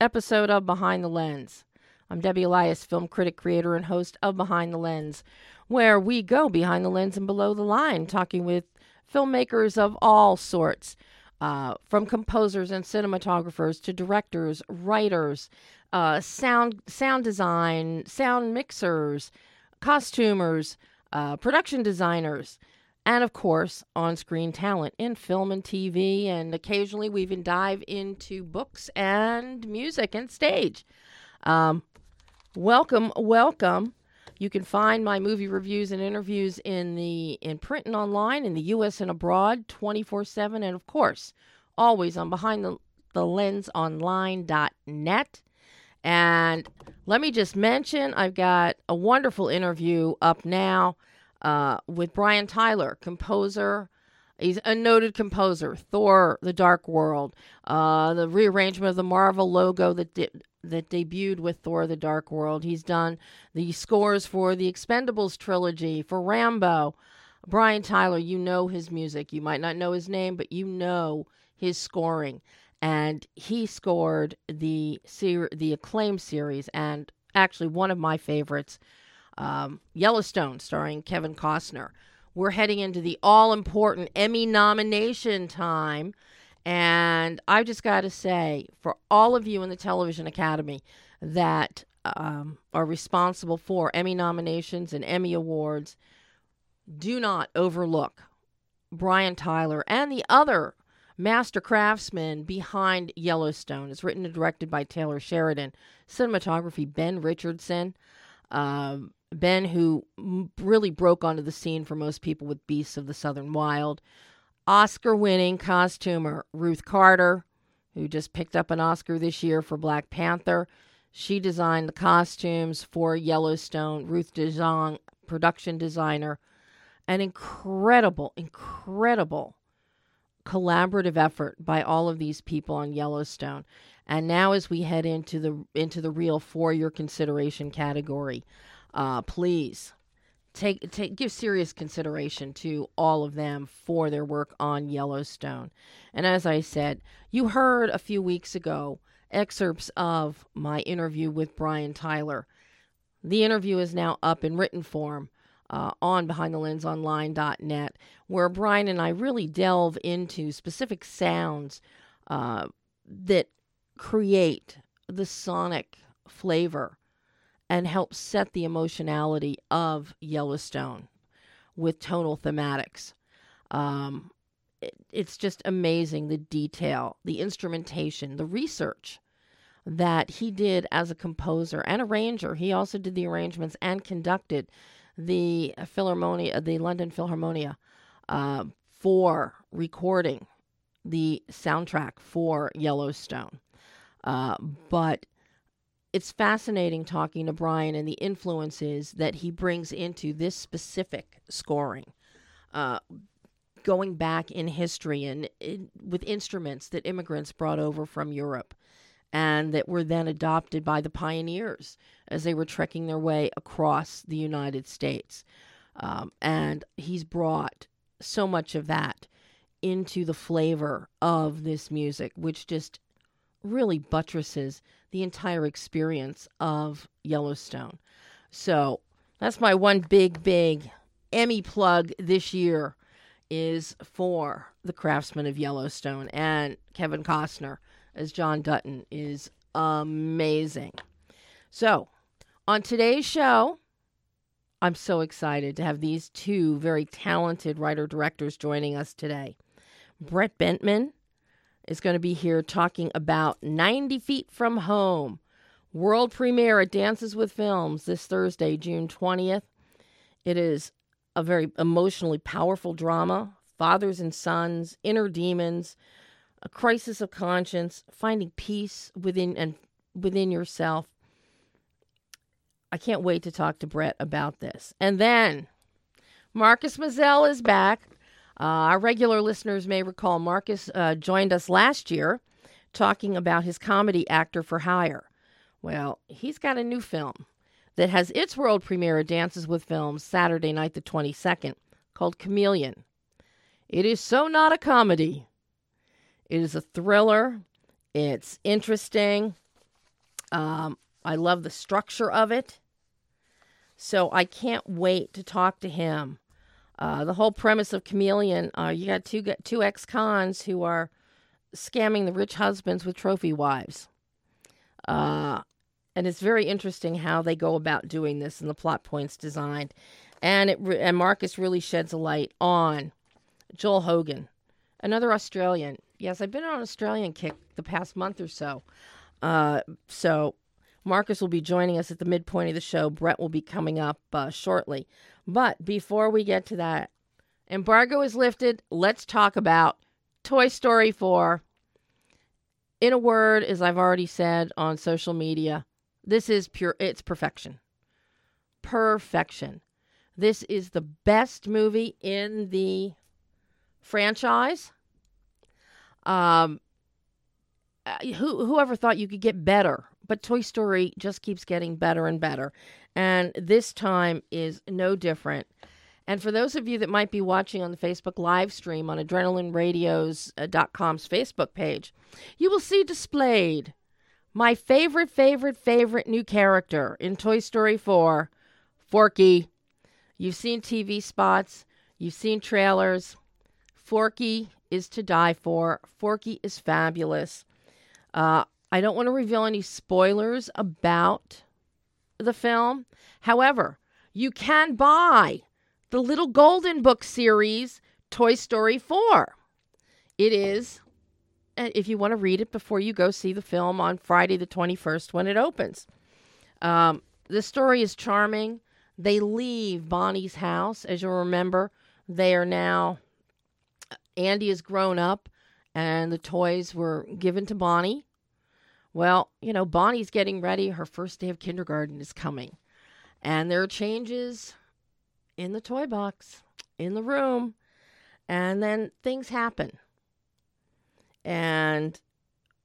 episode of Behind the Lens. I'm Debbie Elias, film critic, creator, and host of Behind the Lens, where we go behind the lens and below the line, talking with filmmakers of all sorts, uh, from composers and cinematographers to directors, writers, uh, sound sound design, sound mixers, costumers, uh, production designers, and of course, on screen talent in film and TV. And occasionally we even dive into books and music and stage. Um, welcome, welcome. You can find my movie reviews and interviews in the in print and online in the U.S. and abroad, twenty four seven, and of course, always on behind the the lens online.net. And let me just mention, I've got a wonderful interview up now uh, with Brian Tyler, composer. He's a noted composer. Thor: The Dark World, uh, the rearrangement of the Marvel logo that that debuted with Thor: The Dark World. He's done the scores for the Expendables trilogy, for Rambo. Brian Tyler, you know his music. You might not know his name, but you know his scoring. And he scored the ser- the acclaim series, and actually one of my favorites, um, Yellowstone, starring Kevin Costner. We're heading into the all important Emmy nomination time. And I've just got to say, for all of you in the Television Academy that um, are responsible for Emmy nominations and Emmy Awards, do not overlook Brian Tyler and the other master craftsman behind Yellowstone. It's written and directed by Taylor Sheridan. Cinematography, Ben Richardson. Um, Ben, who really broke onto the scene for most people with Beasts of the Southern Wild. Oscar winning costumer Ruth Carter, who just picked up an Oscar this year for Black Panther. She designed the costumes for Yellowstone. Ruth DeJong, production designer. An incredible, incredible collaborative effort by all of these people on Yellowstone. And now as we head into the into the real for your consideration category, uh, please take take give serious consideration to all of them for their work on Yellowstone. And as I said, you heard a few weeks ago excerpts of my interview with Brian Tyler. The interview is now up in written form uh, on behindthelensonline.net, where Brian and I really delve into specific sounds uh, that create the sonic flavor and help set the emotionality of Yellowstone with tonal thematics. Um, it, it's just amazing the detail, the instrumentation, the research that he did as a composer and arranger. He also did the arrangements and conducted the Philharmonia, the London Philharmonia, uh, for recording the soundtrack for Yellowstone. Uh, but it's fascinating talking to Brian and the influences that he brings into this specific scoring. Uh, going back in history and in, with instruments that immigrants brought over from Europe and that were then adopted by the pioneers as they were trekking their way across the United States. Um, and he's brought so much of that into the flavor of this music, which just really buttresses the entire experience of Yellowstone. So that's my one big, big Emmy plug this year is for the craftsman of Yellowstone and Kevin Costner as John Dutton is amazing. So, on today's show, I'm so excited to have these two very talented writer directors joining us today. Brett Bentman is going to be here talking about 90 Feet from Home, world premiere at Dances with Films this Thursday, June 20th. It is a very emotionally powerful drama, fathers and sons, inner demons, a crisis of conscience, finding peace within and within yourself. I can't wait to talk to Brett about this. And then Marcus Mizelle is back. Uh, our regular listeners may recall Marcus uh, joined us last year talking about his comedy Actor for Hire. Well, he's got a new film that has its world premiere at Dances with Films Saturday night, the 22nd, called Chameleon. It is so not a comedy. It is a thriller. It's interesting. Um, I love the structure of it. So I can't wait to talk to him. Uh, the whole premise of Chameleon, uh, you got two two ex-cons who are scamming the rich husbands with trophy wives. Uh, and it's very interesting how they go about doing this and the plot points designed. And it and Marcus really sheds a light on Joel Hogan, another Australian. Yes, I've been on an Australian kick the past month or so. Uh, so Marcus will be joining us at the midpoint of the show. Brett will be coming up uh, shortly. But before we get to that, embargo is lifted. Let's talk about Toy Story 4. In a word, as I've already said on social media, this is pure, it's perfection. Perfection. This is the best movie in the franchise. Um, uh, who whoever thought you could get better but Toy Story just keeps getting better and better. And this time is no different. And for those of you that might be watching on the Facebook live stream on adrenalinradios.com's Facebook page, you will see displayed my favorite, favorite, favorite new character in Toy Story 4, Forky. You've seen TV spots, you've seen trailers. Forky is to die for. Forky is fabulous. Uh, I don't want to reveal any spoilers about the film. However, you can buy the Little Golden Book series, Toy Story 4. It is, if you want to read it before you go see the film on Friday the 21st when it opens. Um, the story is charming. They leave Bonnie's house. As you'll remember, they are now, Andy is grown up, and the toys were given to Bonnie. Well, you know, Bonnie's getting ready. Her first day of kindergarten is coming. And there are changes in the toy box, in the room. And then things happen. And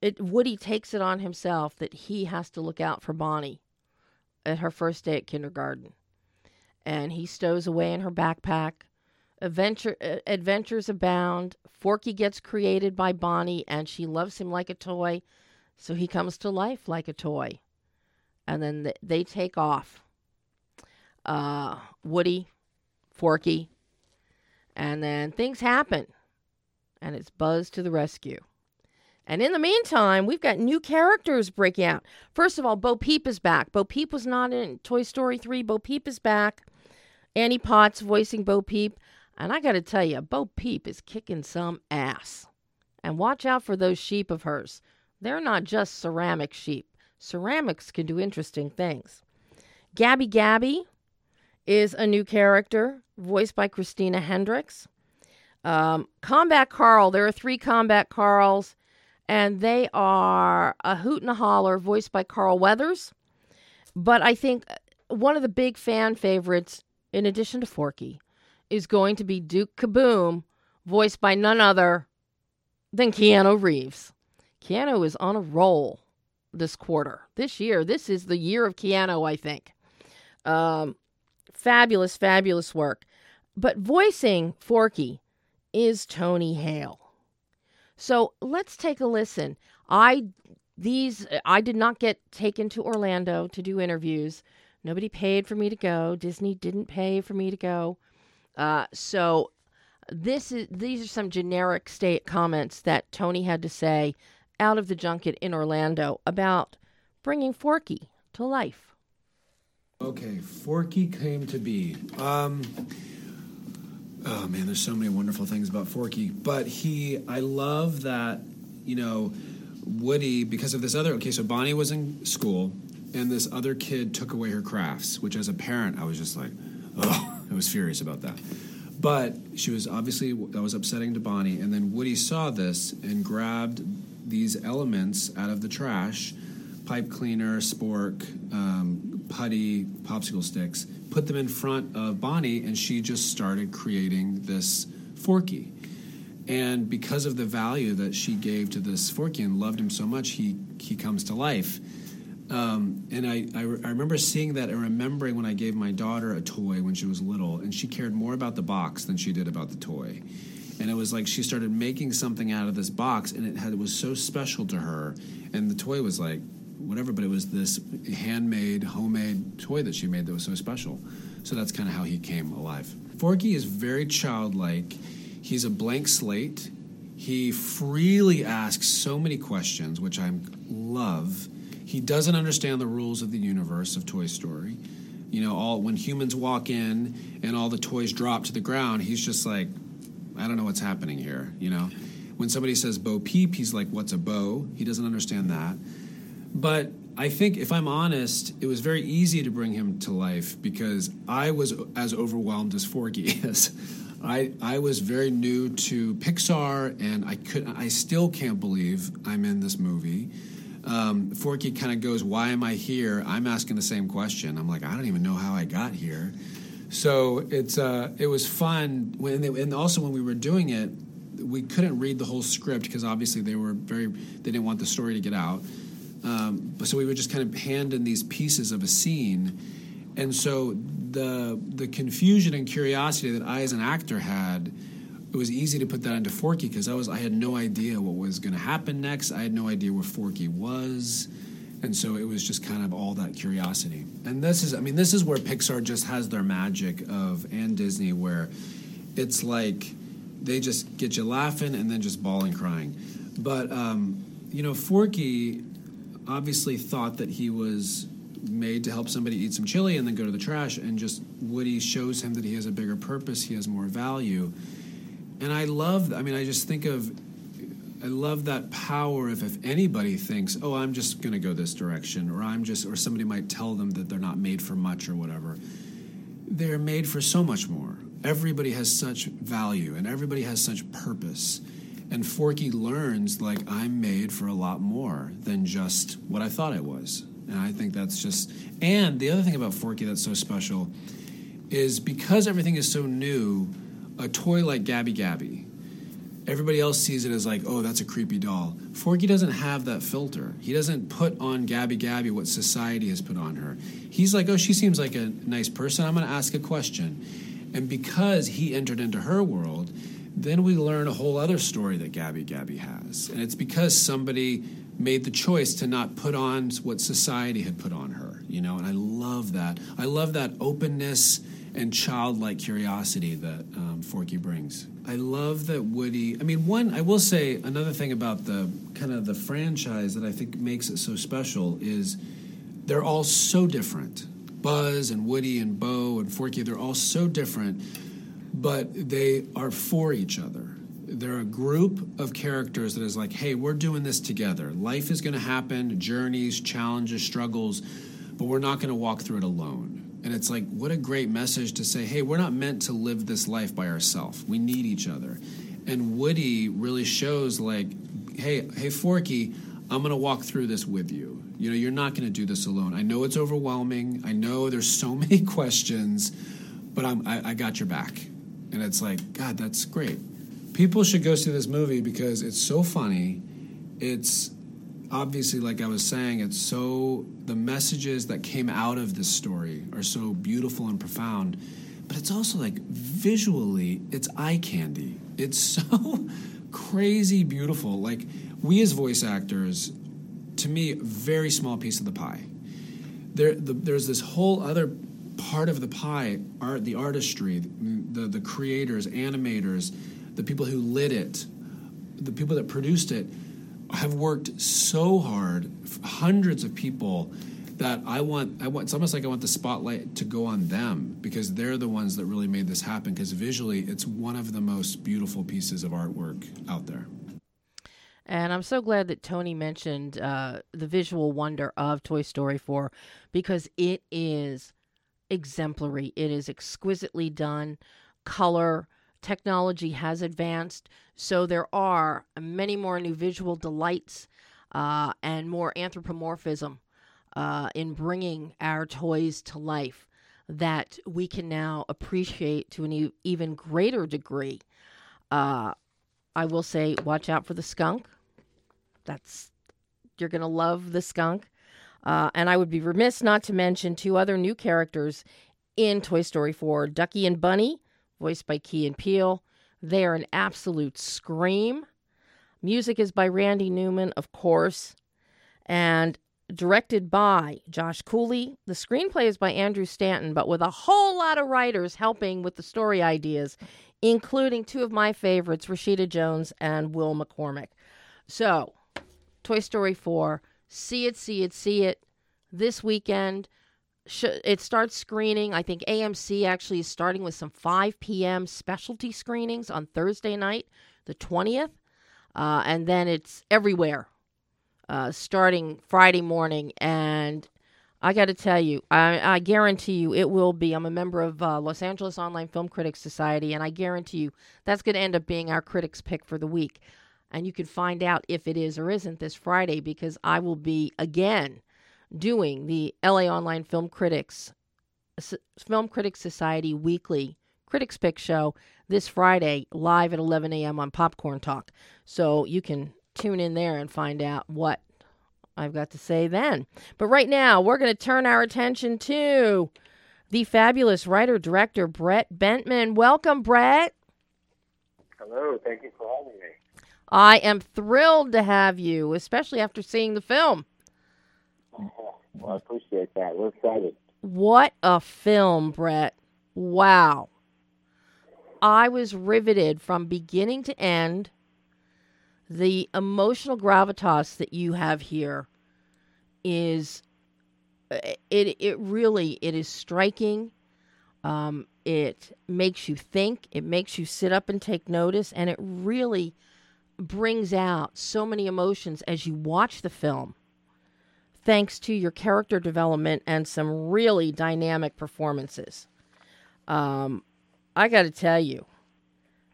it Woody takes it on himself that he has to look out for Bonnie at her first day at kindergarten. And he stows away in her backpack. Adventure, uh, adventures abound. Forky gets created by Bonnie, and she loves him like a toy so he comes to life like a toy. And then th- they take off. Uh, Woody, Forky, and then things happen. And it's Buzz to the rescue. And in the meantime, we've got new characters breaking out. First of all, Bo Peep is back. Bo Peep was not in Toy Story 3. Bo Peep is back. Annie Potts voicing Bo Peep. And I got to tell you, Bo Peep is kicking some ass. And watch out for those sheep of hers. They're not just ceramic sheep. Ceramics can do interesting things. Gabby Gabby is a new character voiced by Christina Hendricks. Um, Combat Carl, there are three Combat Carls, and they are a hoot and a holler voiced by Carl Weathers. But I think one of the big fan favorites, in addition to Forky, is going to be Duke Kaboom, voiced by none other than Keanu Reeves. Keanu is on a roll this quarter, this year. This is the year of Keanu, I think. Um, fabulous, fabulous work. But voicing Forky is Tony Hale. So let's take a listen. I these I did not get taken to Orlando to do interviews. Nobody paid for me to go. Disney didn't pay for me to go. Uh, so this is these are some generic state comments that Tony had to say out of the junket in Orlando about bringing Forky to life. Okay, Forky came to be. Um, oh man, there's so many wonderful things about Forky, but he, I love that, you know, Woody, because of this other, okay, so Bonnie was in school and this other kid took away her crafts, which as a parent, I was just like, oh, I was furious about that. But she was obviously, that was upsetting to Bonnie. And then Woody saw this and grabbed these elements out of the trash, pipe cleaner, spork, um, putty, popsicle sticks, put them in front of Bonnie, and she just started creating this Forky. And because of the value that she gave to this Forky and loved him so much, he, he comes to life. Um, and I, I, I, remember seeing that and remembering when I gave my daughter a toy when she was little, and she cared more about the box than she did about the toy. And it was like she started making something out of this box, and it had it was so special to her. And the toy was like whatever, but it was this handmade, homemade toy that she made that was so special. So that's kind of how he came alive. Forky is very childlike. He's a blank slate. He freely asks so many questions, which I love. He doesn't understand the rules of the universe of Toy Story. You know, all when humans walk in and all the toys drop to the ground, he's just like, I don't know what's happening here. You know, when somebody says Bo Peep, he's like, What's a bow? He doesn't understand that. But I think, if I'm honest, it was very easy to bring him to life because I was as overwhelmed as Forky is. I, I was very new to Pixar, and I could I still can't believe I'm in this movie. Um, Forky kind of goes, "Why am I here?" I'm asking the same question. I'm like, I don't even know how I got here. So it's uh, it was fun when they, and also when we were doing it, we couldn't read the whole script because obviously they were very they didn't want the story to get out. Um, so we would just kind of hand in these pieces of a scene, and so the the confusion and curiosity that I as an actor had, it was easy to put that into Forky because I was I had no idea what was going to happen next. I had no idea where Forky was, and so it was just kind of all that curiosity. And this is I mean this is where Pixar just has their magic of and Disney where it's like they just get you laughing and then just bawling crying. But um, you know Forky obviously thought that he was made to help somebody eat some chili and then go to the trash and just woody shows him that he has a bigger purpose he has more value and i love i mean i just think of i love that power of if anybody thinks oh i'm just going to go this direction or i'm just or somebody might tell them that they're not made for much or whatever. They're made for so much more. Everybody has such value and everybody has such purpose. And Forky learns like I'm made for a lot more than just what I thought I was. And I think that's just and the other thing about Forky that's so special is because everything is so new, a toy like Gabby Gabby, everybody else sees it as like, oh, that's a creepy doll. Forky doesn't have that filter. He doesn't put on Gabby Gabby what society has put on her. He's like, oh, she seems like a nice person. I'm going to ask a question. And because he entered into her world, then we learn a whole other story that Gabby Gabby has. And it's because somebody made the choice to not put on what society had put on her, you know, and I love that. I love that openness and childlike curiosity that um, Forky brings. I love that Woody. I mean, one. I will say another thing about the kind of the franchise that I think makes it so special is they're all so different. Buzz and Woody and Bo and Forky, they're all so different but they are for each other. They're a group of characters that is like, hey, we're doing this together. Life is going to happen, journeys, challenges, struggles, but we're not going to walk through it alone. And it's like, what a great message to say, hey, we're not meant to live this life by ourselves. We need each other. And Woody really shows, like, hey, hey, Forky, I'm going to walk through this with you. You know, you're not going to do this alone. I know it's overwhelming. I know there's so many questions, but I'm, I, I got your back and it's like, God, that's great. People should go see this movie because it's so funny. It's obviously, like I was saying, it's so the messages that came out of this story are so beautiful and profound. But it's also like visually, it's eye candy. It's so crazy beautiful. Like we as voice actors, to me, very small piece of the pie. There, the, there's this whole other part of the pie art the artistry the, the creators animators the people who lit it the people that produced it have worked so hard hundreds of people that I want I want it's almost like I want the spotlight to go on them because they're the ones that really made this happen because visually it's one of the most beautiful pieces of artwork out there. And I'm so glad that Tony mentioned uh, the visual wonder of Toy Story 4 because it is exemplary. It is exquisitely done. Color technology has advanced, so there are many more new visual delights. uh, and more anthropomorphism uh, in bringing our toys to life that we can now appreciate to an e- even greater degree. Uh, I will say, watch out for the skunk. That's you're gonna love the skunk. Uh, and I would be remiss not to mention two other new characters in Toy Story 4 Ducky and Bunny, voiced by Key and. They are an absolute scream. Music is by Randy Newman, of course, and directed by Josh Cooley. The screenplay is by Andrew Stanton, but with a whole lot of writers helping with the story ideas, including two of my favorites, Rashida Jones and Will McCormick. So, Toy Story 4, see it, see it, see it this weekend. It starts screening. I think AMC actually is starting with some 5 p.m. specialty screenings on Thursday night, the 20th. Uh, and then it's everywhere uh, starting Friday morning. And I got to tell you, I, I, guarantee you it will be. I'm a member of uh, Los Angeles Online Film Critics Society, and I guarantee you that's going to end up being our critics' pick for the week. And you can find out if it is or isn't this Friday because I will be again doing the LA Online Film Critics Film Critics Society weekly Critics Pick show this Friday live at 11 a.m. on Popcorn Talk. So you can tune in there and find out what I've got to say then. But right now, we're going to turn our attention to the fabulous writer director Brett Bentman. Welcome, Brett. Hello, thank you for having me. I am thrilled to have you, especially after seeing the film. Well, I appreciate that. We're excited. What a film, Brett. Wow. I was riveted from beginning to end. The emotional gravitas that you have here is it it really it is striking. Um, it makes you think. It makes you sit up and take notice, and it really brings out so many emotions as you watch the film thanks to your character development and some really dynamic performances. Um, I got to tell you,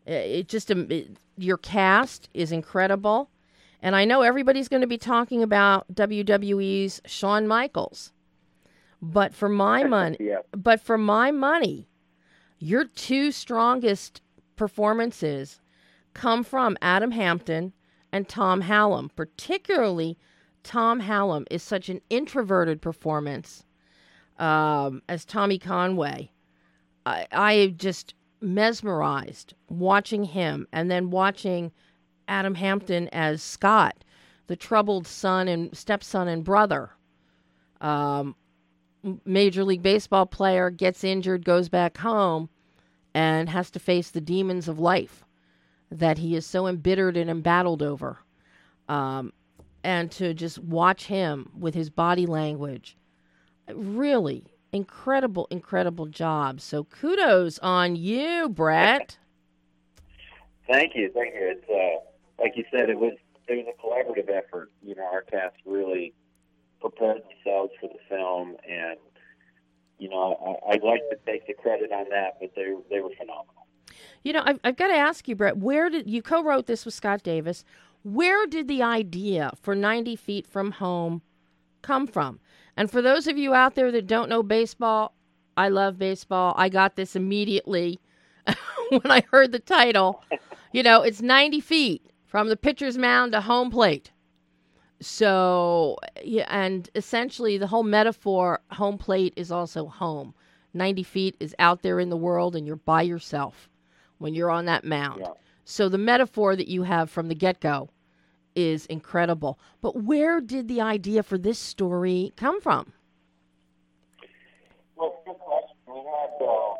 it, just um, it, your cast is incredible, and I know everybody's going to be talking about WWE's Shawn Michaels, but for my money, yeah. but for my money, your two strongest performances come from Adam Hampton and Tom Hallam, particularly Tom Hallam is such an introverted performance um, as Tommy Conway. I, I just mesmerized watching him and then watching Adam Hampton as Scott, the troubled son and stepson and brother. Um, Major League Baseball player gets injured, goes back home, and has to face the demons of life that he is so embittered and embattled over. Um, and to just watch him with his body language. Really incredible, incredible job. So kudos on you, Brett. Thank you, thank you. It's uh, like you said, it was it was a collaborative effort. You know, our cast really prepared themselves for the film, and you know, I, I'd like to take the credit on that, but they they were phenomenal. You know, I've, I've got to ask you, Brett. Where did you co-wrote this with Scott Davis? Where did the idea for 90 feet from home come from? And for those of you out there that don't know baseball, I love baseball. I got this immediately when I heard the title. You know, it's 90 feet from the pitcher's mound to home plate. So, yeah, and essentially the whole metaphor home plate is also home. 90 feet is out there in the world and you're by yourself when you're on that mound. Yeah. So the metaphor that you have from the get go is incredible. But where did the idea for this story come from? Well. We had uh,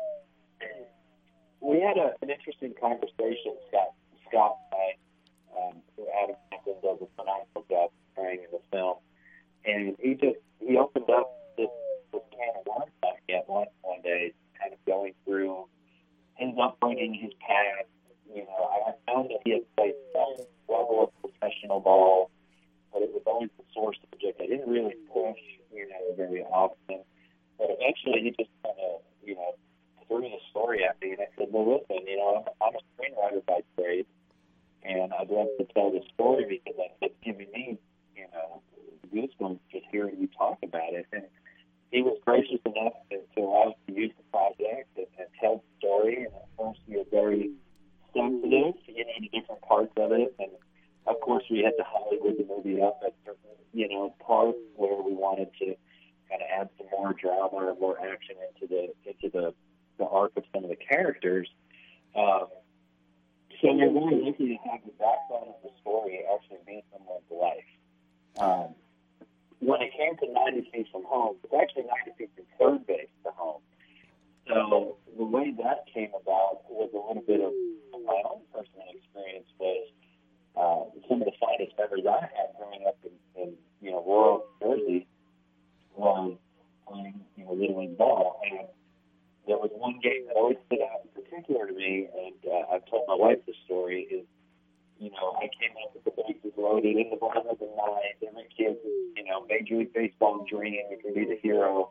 we had a, an interesting conversation, Scott. Scott and I, um, Adam Hampton does a phenomenal job portraying in the film, and he just he opened up this, this can of worms on me at one one day, kind of going through his upbringing, his past. You know, I found that he had played some level of professional ball, but it was always the sore subject. I didn't really push, you know, very often. But eventually he just kind of, you know, threw the story at me, and I said, well, listen, you know, I'm, I'm a screenwriter by trade, and I'd love to tell the story because I it's giving me you know, goosebumps just hearing you talk about it. And he was gracious enough to, to allow us to use the project and, and tell the story. And course, we were very sensitive, you know, to different parts of it. And of course, we had to Hollywood the movie up at certain, you know, parts where we wanted to kind of add some more drama or more action into the into the the arc of some of the characters. Um, so we're very lucky to have the backbone of the story actually be someone's life. Um, when it came to 90 feet from home, it's actually 90 feet from third base to home. So the way that came about was a little bit of my own personal experience was uh, some of the finest memories I had growing up in, in you know rural Jersey was playing you know Little League ball, and there was one game that always stood out in particular to me, and uh, I've told my wife the story. Is you know I came up with the bases loaded in the bottom of the ninth. Every kid, you know, Major League Baseball dream, you can be the hero.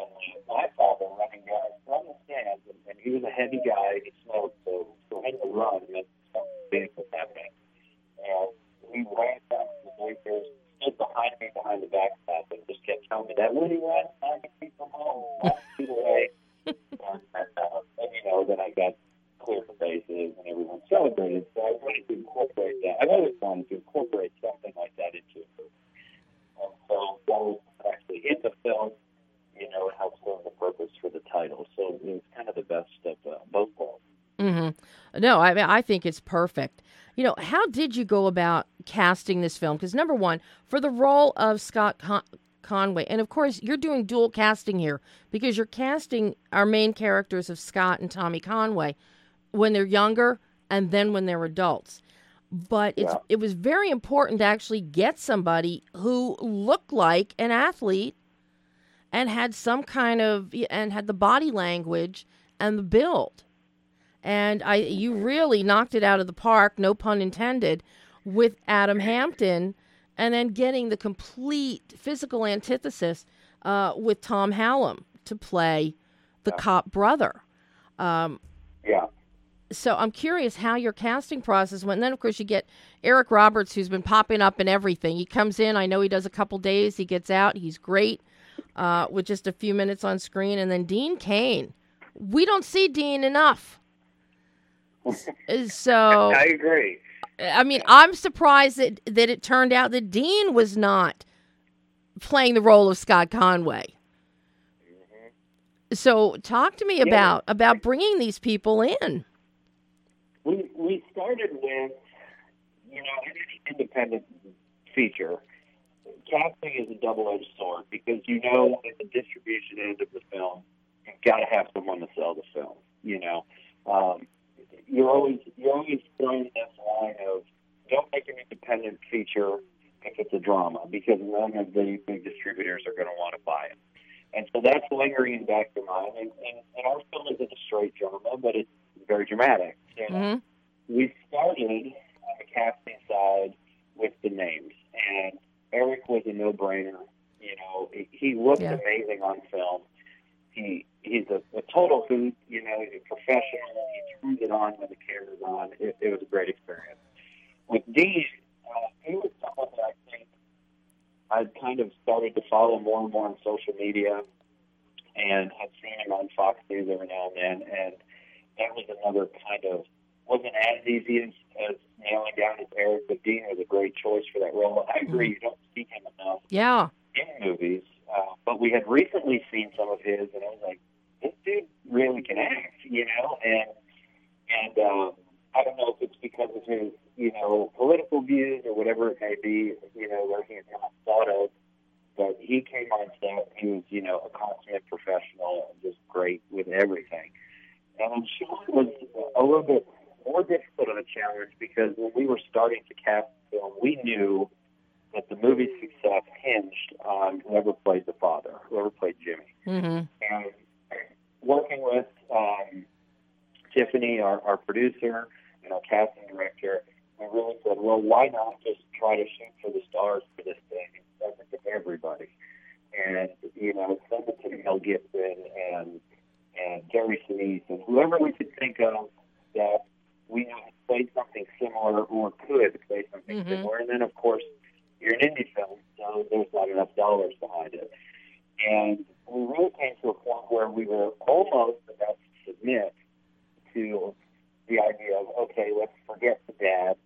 And my father running down from the stands, and, and he was a heavy guy. He smoked, so for him to run meant something big was happening. And we ran down to the bleachers, stood behind me behind the backstop, and just kept telling me that when he runs, I can keep him home, one feet away. and, uh, and you know, then I got clear for bases, and everyone celebrated. So I wanted to incorporate that. I've always wanted to incorporate something like that into it. And so that was actually in the film. You know, it helps serve the purpose for the title. So it was kind of the best of uh, both worlds. Mm-hmm. No, I mean, I think it's perfect. You know, how did you go about casting this film? Because number one, for the role of Scott Con- Conway, and of course, you're doing dual casting here because you're casting our main characters of Scott and Tommy Conway when they're younger and then when they're adults. But it's Yeah. it was very important to actually get somebody who looked like an athlete and had some kind of and had the body language and the build. And I you really knocked it out of the park, no pun intended, with Adam Hampton and then getting the complete physical antithesis uh, with Tom Hallam to play the cop brother. Um, Yeah. so I'm curious how your casting process went. And then, of course, you get Eric Roberts, who's been popping up in everything. He comes in. I know he does a couple days. He gets out. He's great uh, with just a few minutes on screen. And then Dean Cain. We don't see Dean enough. So I agree. I mean, I'm surprised that that it turned out that Dean was not playing the role of Scott Conway. So, talk to me about about bringing these people in. We we started with you know any independent feature. Casting is a double edged sword because you know at the distribution end of the film, you've got to have someone to sell the film. You know, um, you're always you're always throwing this line of don't make an independent feature if it's a drama because none of the big distributors are going to want to buy it. And so that's lingering in the back of your mind. And, and, and our film isn't a straight drama, but it's very dramatic. You know? hmm we started on the casting side with the names, and Eric was a no-brainer. You know, he, looked Yeah. amazing on film. He he's a, a total hoot. You know, he's a professional. He turns it on when the camera's on. It, it was a great experience. With Dean, uh, he was someone that I think I'd kind of started to follow more and more on social media, and had seen him on Fox News every now and then, and that was another kind of wasn't as easy as, as nailing down as Eric, but Dean was a great choice for that role. I agree, you don't see him enough Yeah. in movies, uh, but we had recently seen some of his, and I was like, this dude really can act, you know, and and um, I don't know if it's because of his, you know, political views or whatever it may be, you know, where he's not thought of. But he came on set. He was, you know, a consummate professional and just great with everything. And Shawn was a little bit more difficult of a challenge because when we were starting to cast the film, we knew that the movie's success hinged on whoever played the father, whoever played Jimmy. hmm And working with um, Tiffany, our, our producer, and our casting director, we really said, well, why not just try to shoot for the stars for this thing and send it to everybody? And, you know, send it to Mel Gibson and, and Gary Sinise and whoever we could think of that we know had played something similar or could play something Mhm. similar. And then, of course, you're an indie film, so there's not enough dollars behind it. And we really came to a point where we were almost about to submit to the idea of, okay, let's forget the dad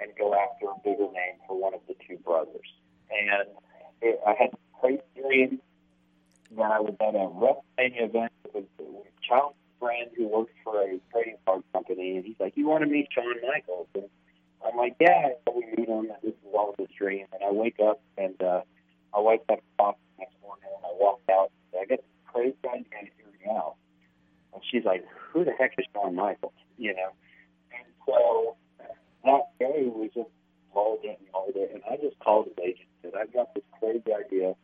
and go after a bigger name for one of the two brothers. And it, I had a crazy dream that I was at a WrestleMania event with a child friend who works for a trading card company, and he's like, "You want to meet Shawn Michaels?" And I'm like, "Yeah." So we meet him, and this is all this dream. And I wake up, and uh, I wake up the next morning, and I walk out. And I get this crazy idea hearing out, and she's like, "Who the heck is Shawn Michaels?" You know. And so that day we just mulled it and mulled it, and I just called his agent and said, "I've got this crazy idea."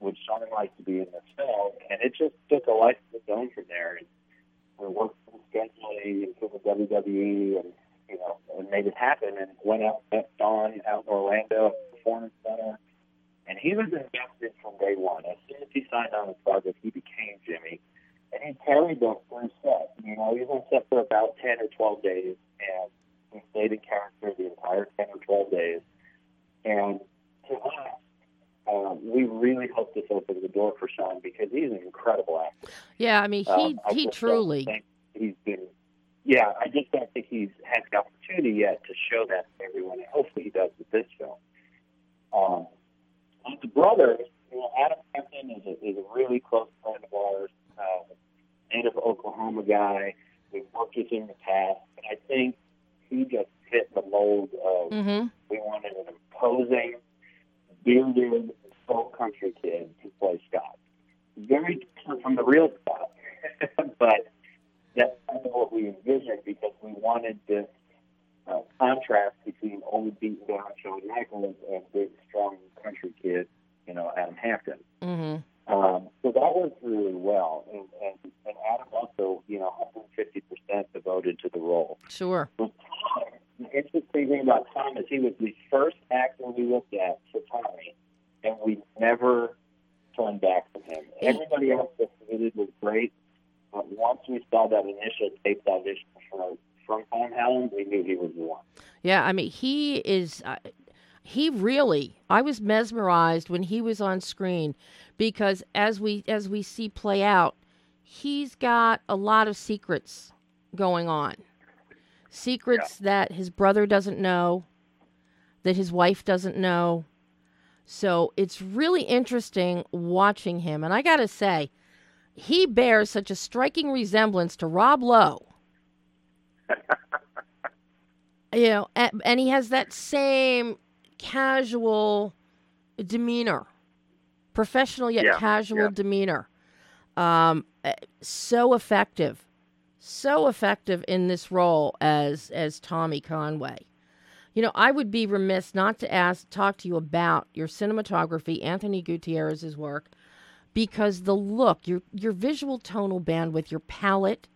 Would Shawn like to be in this film? And it just took a life of its own from there. And we worked on scheduling and the WWE and you know and made it happen and went out met Don out in Orlando the Performance Center and he was invested from day one. As soon as he signed on the project he became Jimmy. And he carried that through set. You know, he was on set for about ten or twelve days and he stayed in character the entire ten or twelve days. And to us um, we really hope this opens the door for Shawn because he's an incredible actor. Yeah, I mean, he Um, I he truly. he's been. Yeah, I just don't think he's had the opportunity yet to show that to everyone, and hopefully he does with this film. Um, with the brothers, you know, Adam Hampton is a, is a really close friend of ours, uh, native Oklahoma guy. We've worked with him in the past, and I think he just fit the mold of hmm we wanted an imposing, bearded, soul country kid to play Scott. Very different from the real Scott, but that's kind of what we envisioned because we wanted this uh, contrast between old, beaten down Shawn Michaels and big, strong country kid, you know, Adam Hampton. hmm Um, so that worked really well, and, and, and Adam also, you know, 150% devoted to the role. Sure. Tom, the interesting thing about Tom is he was the first actor we looked at for Tommy, and we never turned back from him. Everybody else that submitted was great, but once we saw that initial taped audition for, from Tom Hallam, we knew he was the one. Yeah, I mean, he is. Uh, he really. I was mesmerized when he was on screen because as we as we see play out, he's got a lot of secrets going on. Secrets that his brother doesn't know, that his wife doesn't know. So it's really interesting watching him. And I got to say, he bears such a striking resemblance to Rob Lowe. you know, and, and he has that same casual demeanor, professional yet Yeah, casual yeah. demeanor. Um, eh, so effective, so effective in this role as as Tommy Conway. You know, I would be remiss not to ask talk to you about your cinematography, Anthony Gutierrez's work, because the look, your your visual tonal bandwidth, your palette,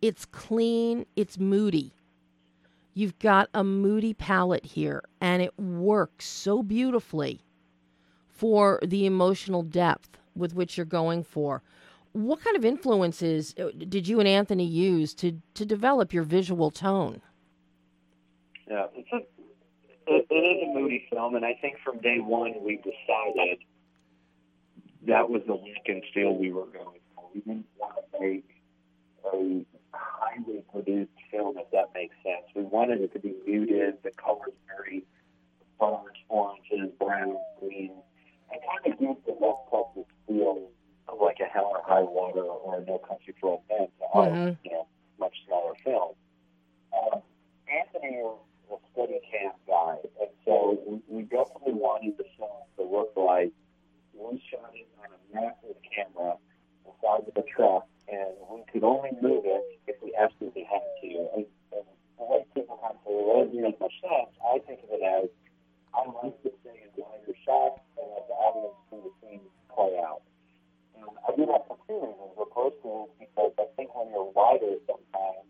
it's clean, it's moody. You've got a moody palette here, and it works so beautifully for the emotional depth with which you're going for. What kind of influences uh, did you and Anthony use to, to develop your visual tone? Yeah, it's a, it, it is a moody film, and I think from day one we decided that was the look and feel we were going for. We didn't want to make a highly produced film, if that makes sense. We wanted it to be muted, the colors very colors, oranges, browns, greens, and kind of give the West Texas feel of like a Hell or High Water or a No Country for Old Men to our, Mhm. you know, much smaller film. Um, Anthony is a steady cam guy, and so we, we definitely wanted the film to look like we shot it on a massive camera inside of the truck, and we could only move it if we absolutely had to. And, and the way people of say, well, it much sense, I think of it as I like to stay in wider shots and let the audience see the scene play out. I do that for two reasons. The first is because I think when you're wider sometimes,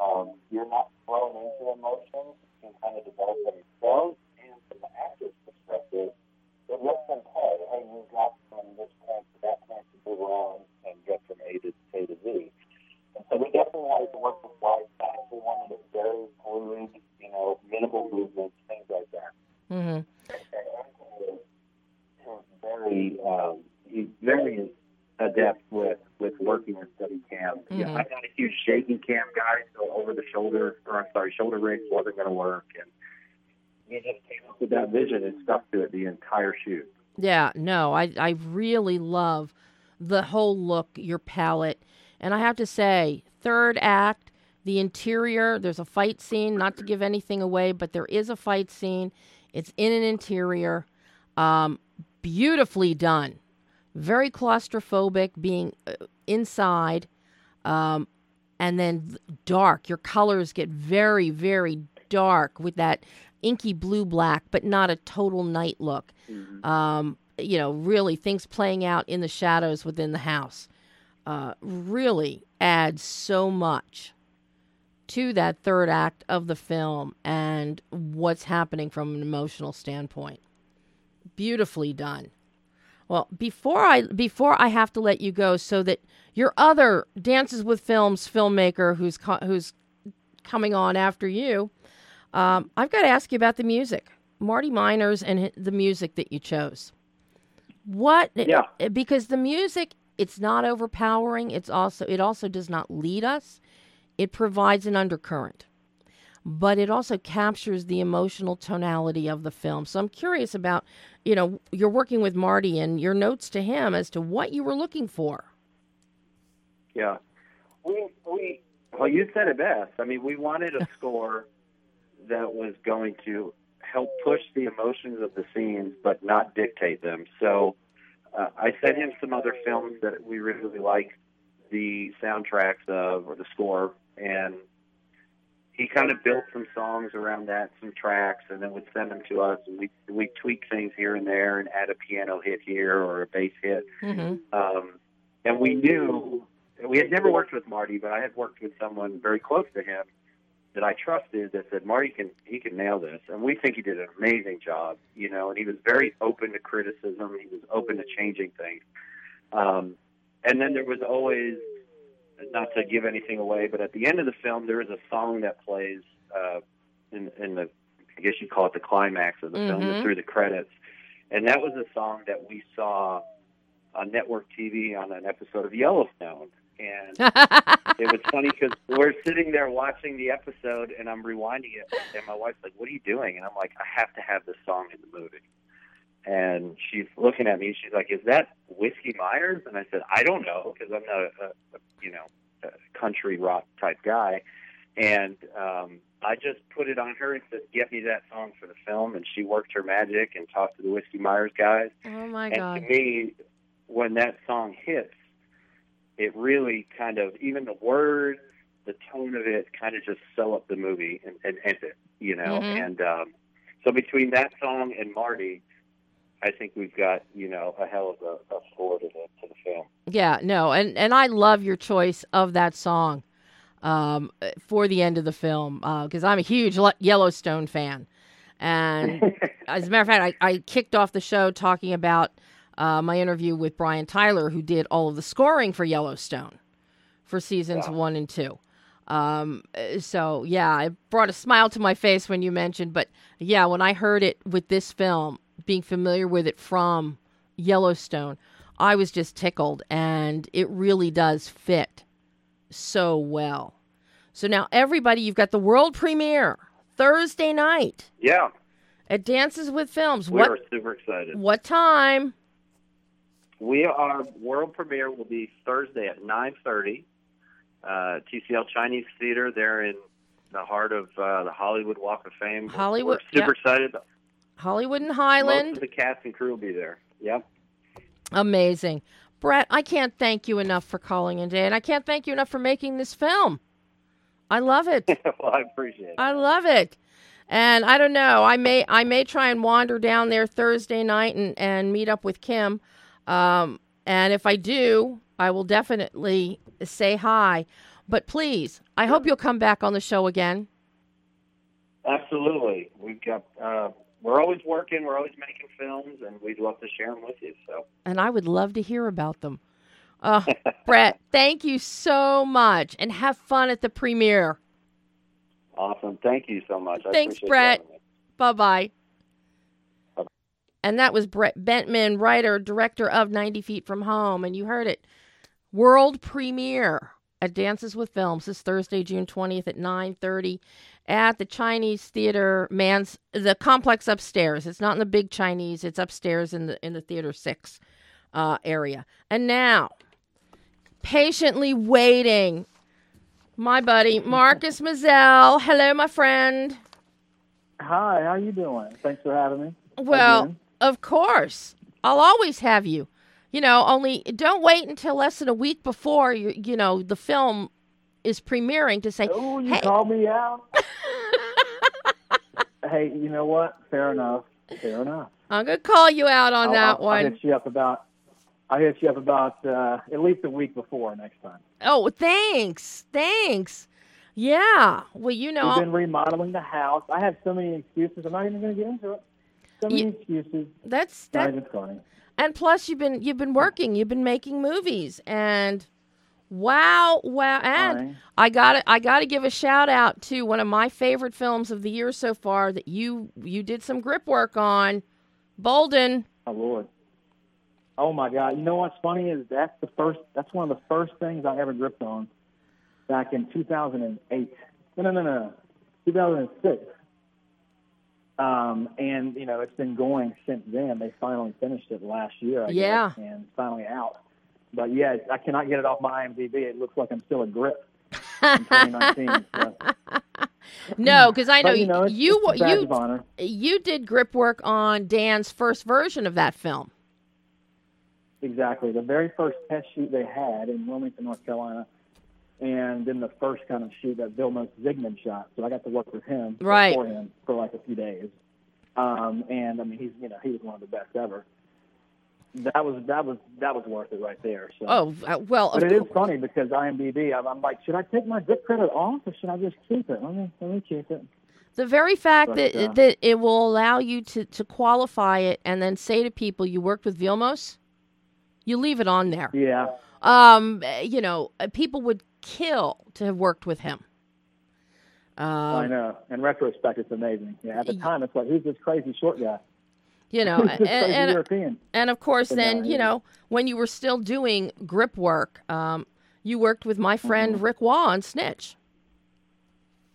um, you're not thrown into emotions. You can kind of develop them yourself. And from the actor's perspective, it lets them play. Hey, you got from this point to that point to move around and get from A to A to Z. And so we definitely wanted to work with wide signs. We wanted it very fluid, you know, minimal movements, things like that. Mm-hmm. And, and, and, and very um, he's very adept with with working with steady cam. Yeah, Mhm. I'm not a huge shaky cam guy, so over the shoulder or I'm sorry, shoulder rigs wasn't going to work, and he just came up with that vision and stuck to it the entire shoot. Yeah, no, I I really love the whole look, your palette, and I have to say, third act, the interior. There's a fight scene. Not to give anything away, but there is a fight scene. It's in an interior, um, beautifully done. Very claustrophobic, being uh, inside, um, and then dark. Your colors get very, very dark with that inky blue black, but not a total night look um, you know, really things playing out in the shadows within the house uh, really adds so much to that third act of the film and what's happening from an emotional standpoint. Beautifully done. Well, before I before I have to let you go, so that your other Dances with Films filmmaker who's co- who's coming on after you, um, I've got to ask you about the music. Marty Miners and the music that you chose. What? Yeah. Because the music, it's not overpowering. It's also it also does not lead us. It provides an undercurrent, but it also captures the emotional tonality of the film. So I'm curious about, you know, you're working with Marty and your notes to him as to what you were looking for. Yeah. We we well you said it best. I mean, we wanted a score that was going to help push the emotions of the scenes but not dictate them. So uh, I sent him some other films that we really liked the soundtracks of or the score and he kind of built some songs around that, some tracks, and then would send them to us, and we we tweak things here and there, and add a piano hit here or a bass hit. Mm-hmm. Um, and we knew we had never worked with Marty, but I had worked with someone very close to him that I trusted that said Marty can he can nail this, and we think he did an amazing job, you know. And he was very open to criticism. He was open to changing things. Um, and then there was always not to give anything away, but at the end of the film, there is a song that plays uh, in, in the I guess you call it the climax of the film, Mhm. through the credits, and that was a song that we saw on network TV on an episode of Yellowstone. And it was funny because we're sitting there watching the episode, and I'm rewinding it, and my wife's like, "What are you doing?" And I'm like, "I have to have this song in the movie." And she's looking at me, she's like, "Is that Whiskey Myers?" And I said, "I don't know because I'm not a, a, you know a country rock type guy." And um, I just put it on her and said, "Get me that song for the film." And she worked her magic and talked to the Whiskey Myers guys. oh my And god. And to me, when that song hits, it really kind of even the words, the tone of it, kind of just sell up the movie and, and end it. You know, Mhm. and um, so between that song and Marty, I think we've got you know a hell of a, a score to the to the film. Yeah, no, and and I love your choice of that song um, for the end of the film because I'm a huge Yellowstone fan, and as a matter of fact, I, I kicked off the show talking about uh, my interview with Brian Tyler, who did all of the scoring for Yellowstone for seasons Wow. one and two. Um, uh, so yeah, it brought a smile to my face when you mentioned, but yeah, when I heard it with this film, being familiar with it from Yellowstone, I was just tickled, and it really does fit so well. So now, everybody, you've got the world premiere Thursday night yeah, at Dances with Films. we What are super excited. what time? We are world premiere will be Thursday at nine thirty. Uh, TCL Chinese Theater. They're in the heart of uh, the Hollywood Walk of Fame. Hollywood, We're super excited. Hollywood and Highland. Most of the cast and crew will be there. Yep. Amazing. Brett, I can't thank you enough for calling in today, and I can't thank you enough for making this film. I love it. well, I appreciate it. I love it. And I don't know. I may I may try and wander down there Thursday night and, and meet up with Kim. Um, and if I do, I will definitely say hi. But please, I hope you'll come back on the show again. Absolutely. We've got. Uh, we're always working. We're always making films, and we'd love to share them with you. So. And I would love to hear about them. Uh, Brett, thank you so much, and have fun at the premiere. Awesome. Thank you so much. Thanks, Brett. Bye bye. And that was Brett Bentman, writer, director of 90 Feet from Home. And you heard it. World premiere at Dances with Films this Thursday, June 20th at 9:30 at the Chinese Theater Man's the complex upstairs. It's not in the big Chinese, it's upstairs in the in the theater 6 uh, area. And now, patiently waiting my buddy Marcus Mizelle. Hello, my friend. Hi, how you doing? Thanks for having me. Well, Again. of course. I'll always have you. You know, only don't wait until less than a week before you you know the film is premiering to say, Oh, you "Hey, called me out. hey, you know what? Fair enough. Fair enough. I'm gonna call you out on I'll- that I'll, I'll one." hit you up about. I'll hit you up about uh, at least a week before next time. Oh, thanks, thanks. Yeah. Well, you know, We've been remodeling the house. I have so many excuses. I'm not even going to get into it. So many You- excuses. that's Not that. even funny. And plus, you've been you've been working, you've been making movies, and wow, wow, and. I got to I got to give a shout out to one of my favorite films of the year so far that you you did some grip work on, Bolden. Oh Lord. Oh my God! You know what's funny is that's the first. That's one of the first things I ever gripped on back in 2008. No, no, no, no, 2006. Um, and you know it's been going since then. They finally finished it last year. I Yeah. guess, and finally out. But yeah, I cannot get it off my IMDb. It looks like I'm still a grip in 2019. so. No, because I know, But, you know, it's, you it's you you did grip work on Dan's first version of that film. Exactly. The very first test shoot they had in Wilmington, North Carolina, and then the first kind of shoot that Vilmos Zsigmond shot. So I got to work with him Right. for him for like a few days. Um, and I mean, he's you know he was one of the best ever. That was that was that was worth it right there. So. Oh uh, well, But it is funny because IMDb, I'm, I'm like, should I take my grip credit off or should I just keep it? Let me let me keep it. The very fact But, that uh, that it will allow you to, to qualify it and then say to people you worked with Vilmos, you leave it on there. Yeah. Um, eh, you know, uh, people would kill to have worked with him. I Um, know. In retrospect, it's amazing. Yeah. At the time, it's like, who's this crazy short guy? You know, and, and European? and of course, then you know when you were still doing grip work, um, you worked with my friend Mm-hmm. Ric Waugh on Snitch.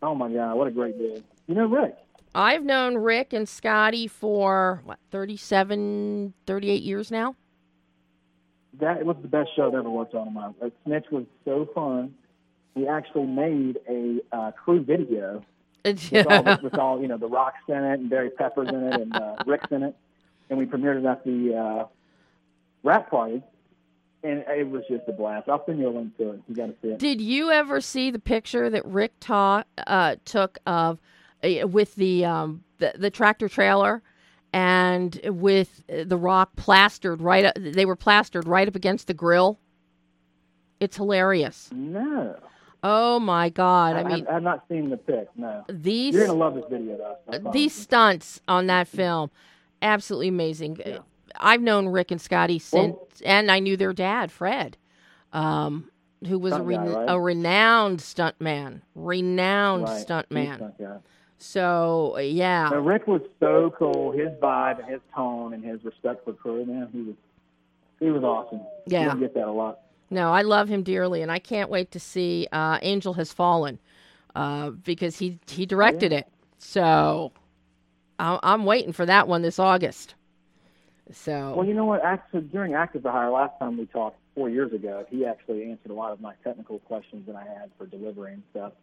Oh my God, what a great dude! You know Ric? I've known Ric and Scotty for what 37, 38 years now. That was the best show I've ever worked on in my life. Snitch was so fun. We actually made a uh, crew video with all, with all you know the Rock's in it and Barry Pepper's in it and uh, Ric's in it, and we premiered it at the uh, wrap party, and it was just a blast. I'll send you a link to it. You got to see it. Did you ever see the picture that Ric ta- uh, took of uh, with the, um, the the tractor trailer and with the Rock plastered right? Up, they were plastered right up against the grill. It's hilarious. No, Oh my god! I mean, I've not seen the pic. No, these you're gonna love this video though. These stunts on that film, absolutely amazing. Yeah. I've known Ric and Scotty since, Well- and I knew their dad, Fred, um, who was a, Stunt guy, right? a renowned stuntman, renowned Right. stuntman. Stunt. So yeah, But Ric was so cool. His vibe and his tone and his respect for crew, man, he was he was awesome. Yeah. you get that a lot. no, I love him dearly, and I can't wait to see uh, Angel Has Fallen uh, because he he directed it. So I'm waiting for that one this August. So Well, you know what? Actually, during Active to Hire, last time we talked four years ago, he actually answered a lot of my technical questions that I had for delivery and stuff.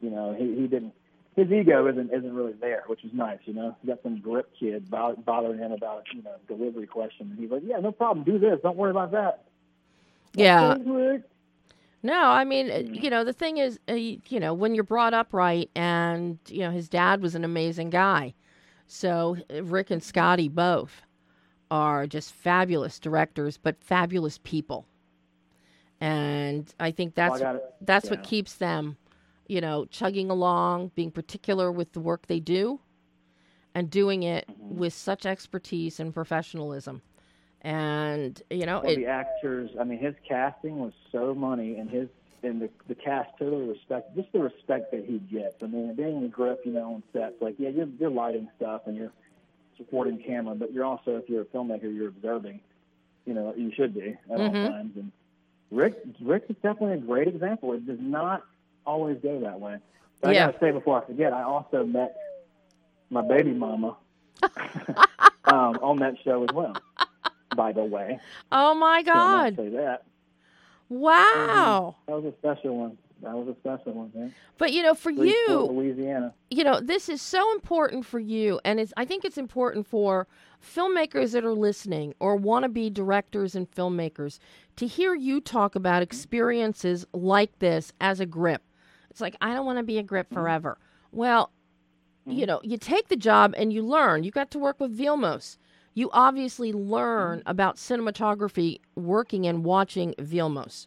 You know, he, he didn't. His ego isn't isn't really there, which is nice. You know, you got some grip kid bothering him about you know delivery question, and he's like, "Yeah, no problem. Do this. Don't worry about that." yeah, No, I mean, uh, you know, the thing is, uh, you know, when you're brought up right, and you know, his dad was an amazing guy, so Ric and Scotty both are just fabulous directors, but fabulous people, and I think Well, that's I got it. that's what keeps them, you know, chugging along, being particular with the work they do, and doing it Mm-hmm. with such expertise and professionalism, and you know, Well, it, the actors. I mean, his casting was so money, and his and the the cast totally respect just the respect that he gets. I mean, being a grip, you know, on sets, like yeah, you're you're lighting stuff and you're supporting camera, but you're also, if you're a filmmaker, you're observing. You know, you should be at mm-hmm. all times. And Ric, Ric is definitely a great example. It does not always go that way. But yeah. I gotta say before I forget, I also met my baby mama um, on that show as well. By the way. Oh my God! Say that. Wow. Mm-hmm. That was a special one. That was a special one, man. But you know, for you, Louisiana. You know, this is so important for you, and it's. I think it's important for filmmakers that are listening or want to be directors and filmmakers to hear you talk about experiences like this as a grip. It's like I don't want to be a grip mm-hmm. forever. Well, you know, you take the job and you learn. You got to work with Vilmos. You obviously learn mm-hmm. about cinematography working and watching Vilmos.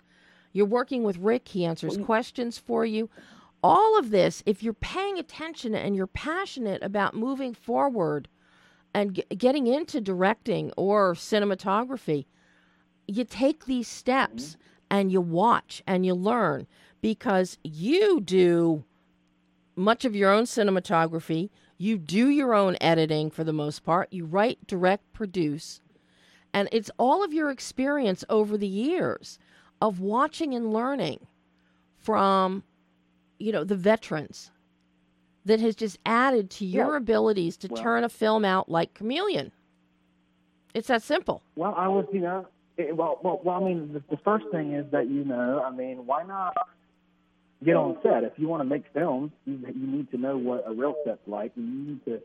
You're working with Ric, he answers questions for you. All of this, if you're paying attention and you're passionate about moving forward and g- getting into directing or cinematography, you take these steps mm-hmm. and you watch and you learn because you do much of your own cinematography. You do your own editing for the most part. You write, direct, produce. And it's all of your experience over the years of watching and learning from, you know, the veterans that has just added to your yeah. abilities to well, turn a film out like Chameleon. It's that simple. Well, I was, you know, it, well, well, well, I mean, the, the first thing is that you know, I mean, why not get on set. If you want to make films, you, you need to know what a real set's like, and you need to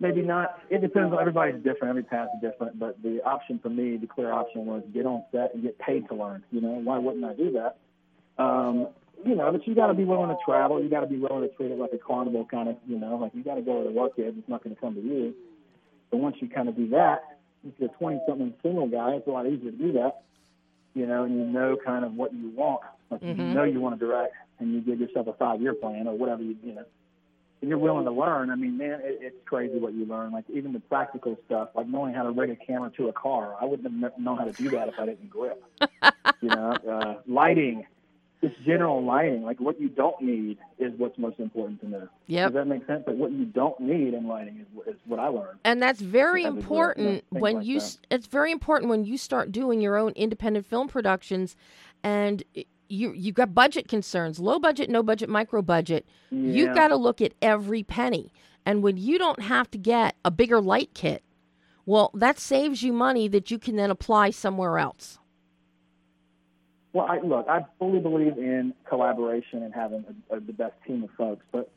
maybe not. It depends on everybody's different. Every path is different. But the option for me, the clear option was get on set and get paid to learn. You know, why wouldn't I do that? Um, you know, but you got to be willing to travel. You got to be willing to treat it like a carnival kind of. You know, like you got to go the work is. It's not going to come to you. But once you kind of do that, if you're a 20 something single guy, it's a lot easier to do that. You know, and you know kind of what you want like mm-hmm. you know you want to direct, and you give yourself a five-year plan or whatever you you know. If you're willing to learn, I mean, man, it, it's crazy what you learn. Like even the practical stuff, like knowing how to rig a camera to a car. I wouldn't have known how to do that if I didn't grip. you know, uh, lighting, just general lighting. Like what you don't need is what's most important to know. Yeah, Does that make sense? Like what you don't need in lighting is, is what I learned. And that's very important when like you. That. It's very important when you start doing your own independent film productions, and you you've got budget concerns, low budget, no budget, micro budget. Yeah. You've got to look at every penny. And when you don't have to get a bigger light kit, well, that saves you money that you can then apply somewhere else. Well, I, look, I fully believe in collaboration and having a, a, the best team of folks. But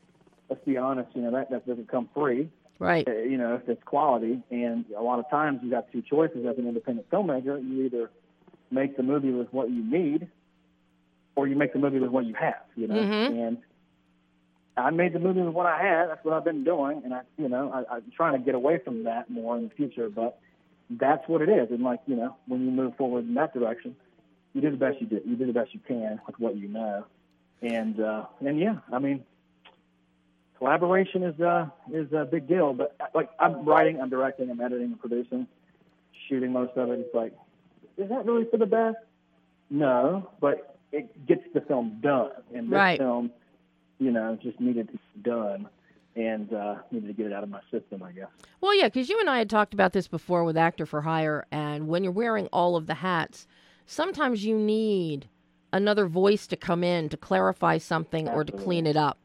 let's be honest, you know that that doesn't come free, right? Uh, you know, if it's quality, and a lot of times you got two choices as an independent filmmaker. You either make the movie with what you need, or you make the movie with what you have, you know. Mm-hmm. And I made the movie with what I had. That's what I've been doing, and I, you know, I, I'm trying to get away from that more in the future. But that's what it is. And like, you know, when you move forward in that direction, you do the best you do. You do the best you can with what you know. And uh, and yeah, I mean, collaboration is uh is a big deal. But like, I'm writing, I'm directing, I'm editing, I'm producing, shooting most of it. It's like, is that really for the best? No, but it gets the film done. And this right. film, you know, just needed to be done and uh, needed to get it out of my system, I guess. Well, yeah, because you and I had talked about this before with Actor for Hire, and when you're wearing all of the hats, sometimes you need another voice to come in to clarify something Absolutely. or to clean it up.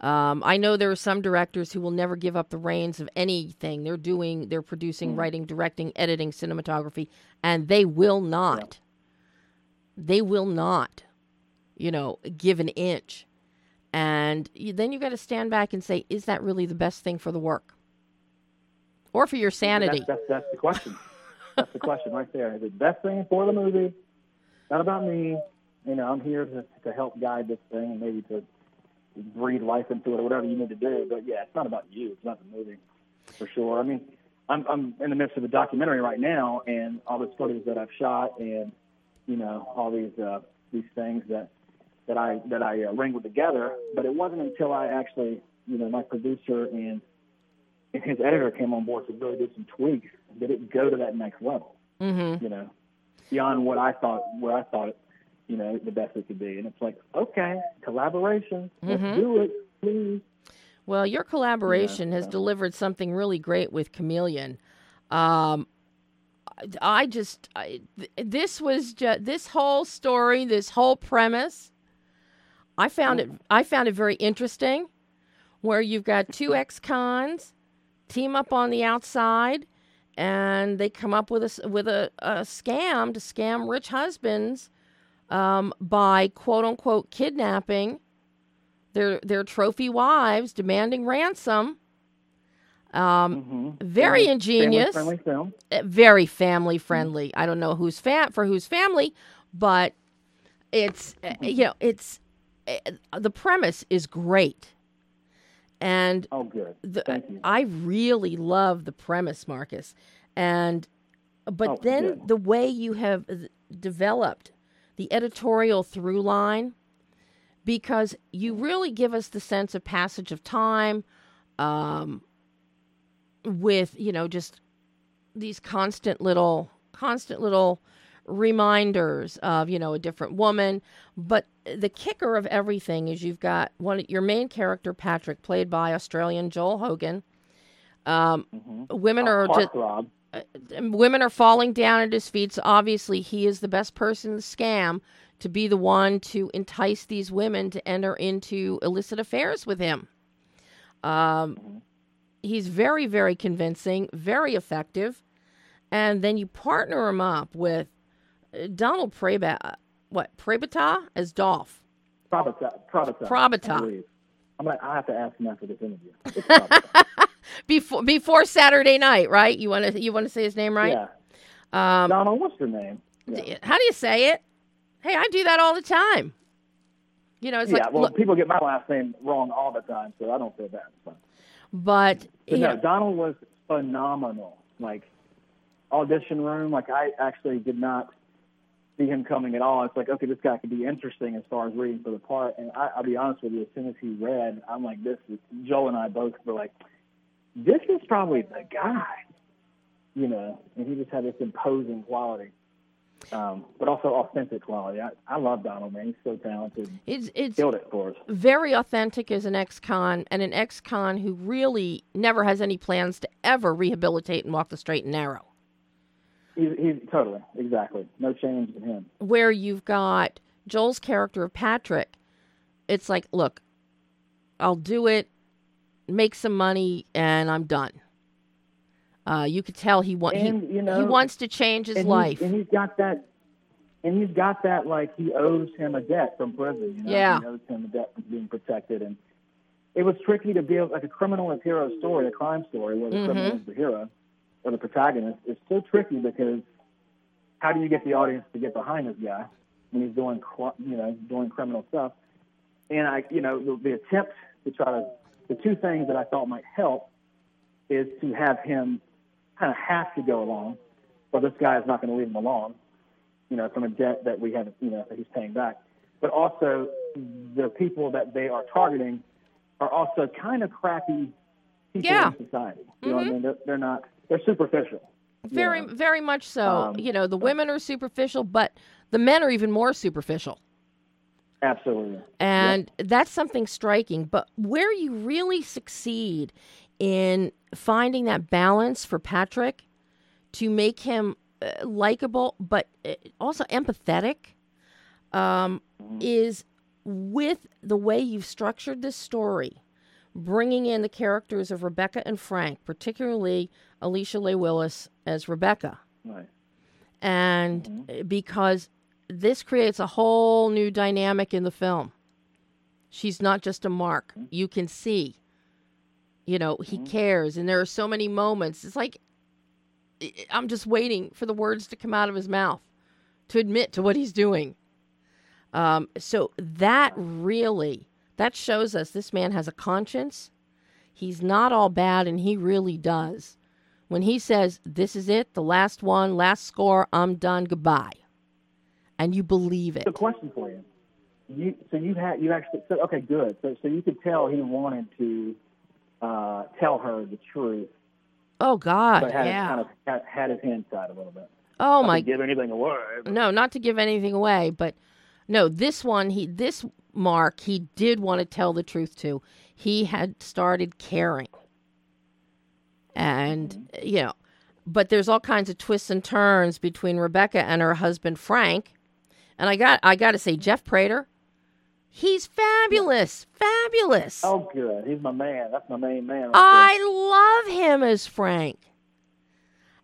Um, I know there are some directors who will never give up the reins of anything. They're doing, they're producing, mm. writing, directing, editing, cinematography, and they will not they will not, you know, give an inch. And then you got to stand back and say, is that really the best thing for the work? Or for your sanity? That's, that's, that's the question. that's the question right there. Is it the best thing for the movie? Not about me. You know, I'm here to, to help guide this thing and maybe to breathe life into it or whatever you need to do. But yeah, it's not about you. It's not the movie, for sure. I mean, I'm, I'm in the midst of a documentary right now, and all the footage that I've shot and you know, all these uh, these things that that I that I uh, wrangled together. But it wasn't until I actually, you know, my producer and and his editor came on board to really do some tweaks that it go to that next level. Mm-hmm. You know, beyond what I thought, where I thought it, you know, the best it could be. And it's like, okay, collaboration, mm-hmm. let's do it, please. Well, your collaboration yeah, has so. delivered something really great with Chameleon. Um, I just I, this was just this whole story, this whole premise. I found it I found it very interesting, where you've got two ex-cons team up on the outside, and they come up with a with a, a scam to scam rich husbands um, by quote unquote kidnapping their their trophy wives, demanding ransom. Um, mm-hmm. Very family, ingenious, family film. Uh, very family friendly. Mm-hmm. I don't know who's fat for whose family, but it's uh, mm-hmm. you know it's uh, the premise is great. And oh, good. The. I really love the premise, Marcus, and but oh, then good. the way you have developed the editorial through line because you really give us the sense of passage of time um, with you know just these constant little constant little reminders of you know a different woman. But the kicker of everything is you've got one your main character patrick played by australian joel hogan. Um, mm-hmm. women are just uh, women are falling down at his feet. So obviously he is the best person in the scam to be the one to entice these women to enter into illicit affairs with him. Um, he's very, very convincing, very effective. And then you partner him up with uh, Donald Prabata, what, Prabata as Dolph. Probata. Probata. Probata. I'm like, I have to ask him after this interview. before before Saturday night, right? You want to you want to say his name right? Yeah. Um, Donald, what's your name? Yeah. How do you say it? Hey, I do that all the time. You know, it's yeah, like well, look, people get my last name wrong all the time, so I don't feel bad. But, but no, know, Donald was phenomenal. Like audition room, like I actually did not see him coming at all. It's like, okay, this guy could be interesting as far as reading for the part. And I, I'll be honest with you, as soon as he read, I'm like, this is Joel and I both were like, this is probably the guy, you know. And he just had this imposing quality um, but also authentic quality. I, I love Donald, man. He's so talented. It's, it's killed it for us. Very authentic as an ex-con, and an ex-con who really never has any plans to ever rehabilitate and walk the straight and narrow. He's, he's totally exactly no change in him. Where you've got Joel's character of Patrick, it's like, look, I'll do it, make some money, and I'm done. Uh, you could tell he wants he, you know, he wants to change his and life, and he's got that, and he's got that like he owes him a debt from prison. You know? Yeah, he owes him a debt from being protected, and it was tricky to build like a criminal and hero story, a crime story where the mm-hmm. criminal is the hero or the protagonist. It's so tricky because how do you get the audience to get behind this guy when he's doing you know doing criminal stuff? And I, you know, the, the attempt to try to the two things that I thought might help is to have him kind of have to go along, or this guy is not going to leave him alone, you know, from a debt that we have, you know, that he's paying back. But also, the people that they are targeting are also kind of crappy people yeah. in society. You mm-hmm. know what I mm-hmm. mean? They're, they're not, they're superficial. Very, know? very much so. Um, you know, the women are superficial, but the men are even more superficial. Absolutely. And yep. that's something striking. But where you really succeed in finding that balance for Patrick to make him uh, likable but uh, also empathetic um, is with the way you've structured this story, bringing in the characters of Rebecca and Frank, particularly Alicia Leigh Willis as Rebecca. Right. And mm-hmm. because this creates a whole new dynamic in the film. She's not just a mark. Mm-hmm. You can see you know, he mm-hmm. cares. And there are so many moments. It's like I'm just waiting for the words to come out of his mouth to admit to what he's doing. Um, so that really that shows us this man has a conscience. He's not all bad, and he really does. When he says, "This is it, the last one, last score, I'm done, goodbye," and you believe it. A question for you. You so you had you actually so okay good so so you could tell he wanted to uh, tell her the truth. Oh God, but had yeah. Kind of had, had his hand tied a little bit. Oh not my! give anything away. But... No, not to give anything away, but no, this one he this Mark, he did want to tell the truth to. He had started caring. And, mm-hmm. you know, but there's all kinds of twists and turns between Rebecca and her husband Frank. And I got I got to say Jeff Prater, he's fabulous, fabulous. Oh good. He's my man. That's my main man. I love him as Frank.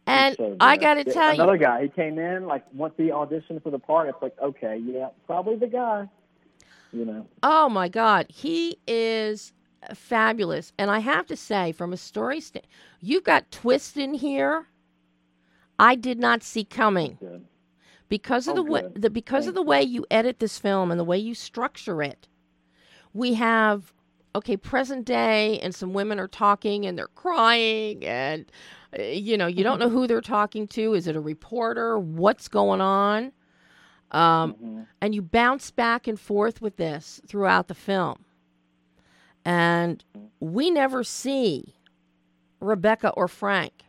And so I got to tell another you, another guy. He came in like once he auditioned for the part. It's like okay, yeah, probably the guy. You know. Oh my God, he is fabulous. And I have to say, from a story stand, you've got twist in here. I did not see coming because of oh, the way the because of the way you edit this film and the way you structure it. We have okay present day, and some women are talking and they're crying, and uh, you know you don't know who they're talking to. Is it a reporter? What's going on? Um, mm-hmm. And you bounce back and forth with this throughout the film. And we never see Rebecca or Frank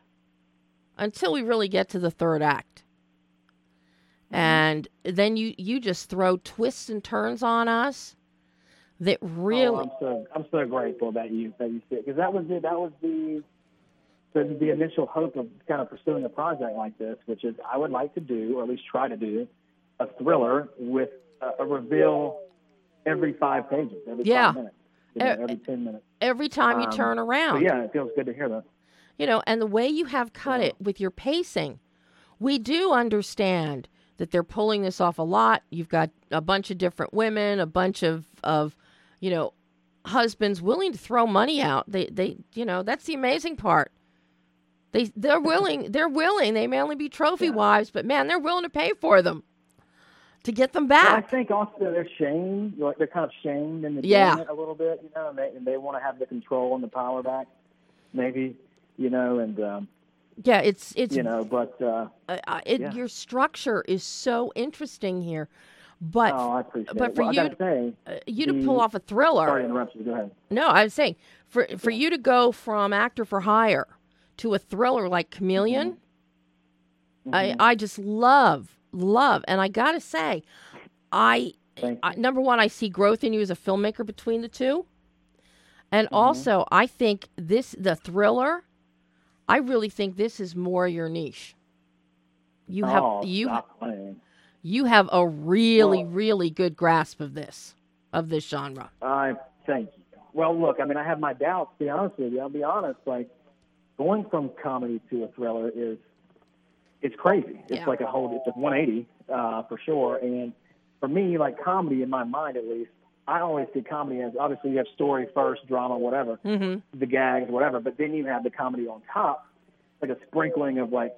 until we really get to the third act. Mm-hmm. And then you you just throw twists and turns on us that really. Oh, I'm so I'm so grateful that you that you said because that was the that was the, the the initial hope of kind of pursuing a project like this, which is I would like to do or at least try to do a thriller with a, a reveal every five pages, every yeah. five minutes you know, every 10 minutes. Every time you um, turn around. yeah, it feels good to hear that. You know, and the way you have cut yeah. it with your pacing, we do understand that they're pulling this off a lot. You've got a bunch of different women, a bunch of, of you know, husbands willing to throw money out. They, they, you know, that's the amazing part. They, they're willing. They're willing. They may only be trophy yeah. wives, but man, they're willing to pay for them to get them back. I think also they're shamed, like they're kind of shamed in the yeah. a little bit, you know, and they, and they want to have the control and the power back, maybe, you know, and um, yeah, it's it's you know, but uh, uh, it, yeah. your structure is so interesting here. But oh, but for well, you, say, uh, you the, to pull off a thriller. Sorry interrupt you. Go ahead. No, I was saying for for you to go from actor for hire to a thriller like Chameleon, mm-hmm. I I just love love. And I got to say, I, I, number one, I see growth in you as a filmmaker between the two. And mm-hmm. also, I think this, the thriller, I really think this is more your niche. You have oh, you you have a really well, really good grasp of this of this genre. I thank you. Well, look, I mean, I have my doubts. To be honest with you, I'll be honest. Like going from comedy to a thriller is it's crazy. It's yeah. like a whole, it's a 180 uh, for sure. And for me, like comedy in my mind at least, I always see comedy as obviously you have story first, drama, whatever, mm-hmm. the gags, whatever, but then you have the comedy on top, like a sprinkling of like,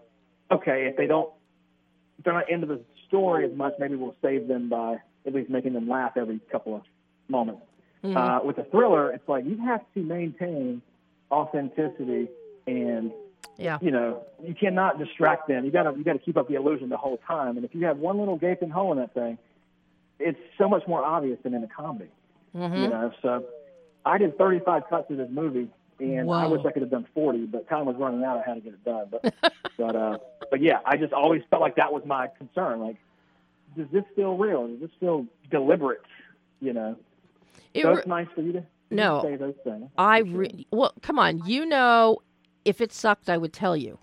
okay, if they don't, if they're not into the story as much, maybe we'll save them by at least making them laugh every couple of moments. Mm-hmm. Uh, with a thriller, it's like you have to maintain authenticity and yeah. You know, you cannot distract them. You gotta you gotta keep up the illusion the whole time. And if you have one little gaping hole in that thing, it's so much more obvious than in a comedy. Mm-hmm. You know, so I did 35 cuts of this movie, and Whoa. I wish I could have done 40, but time was running out. I had to get it done. But but uh, but yeah, I just always felt like that was my concern. Like, does this feel real? Does this feel deliberate? You know. It so re- it's nice for you to no, say those things. I re- well, come on. You know, if it sucked, I would tell you.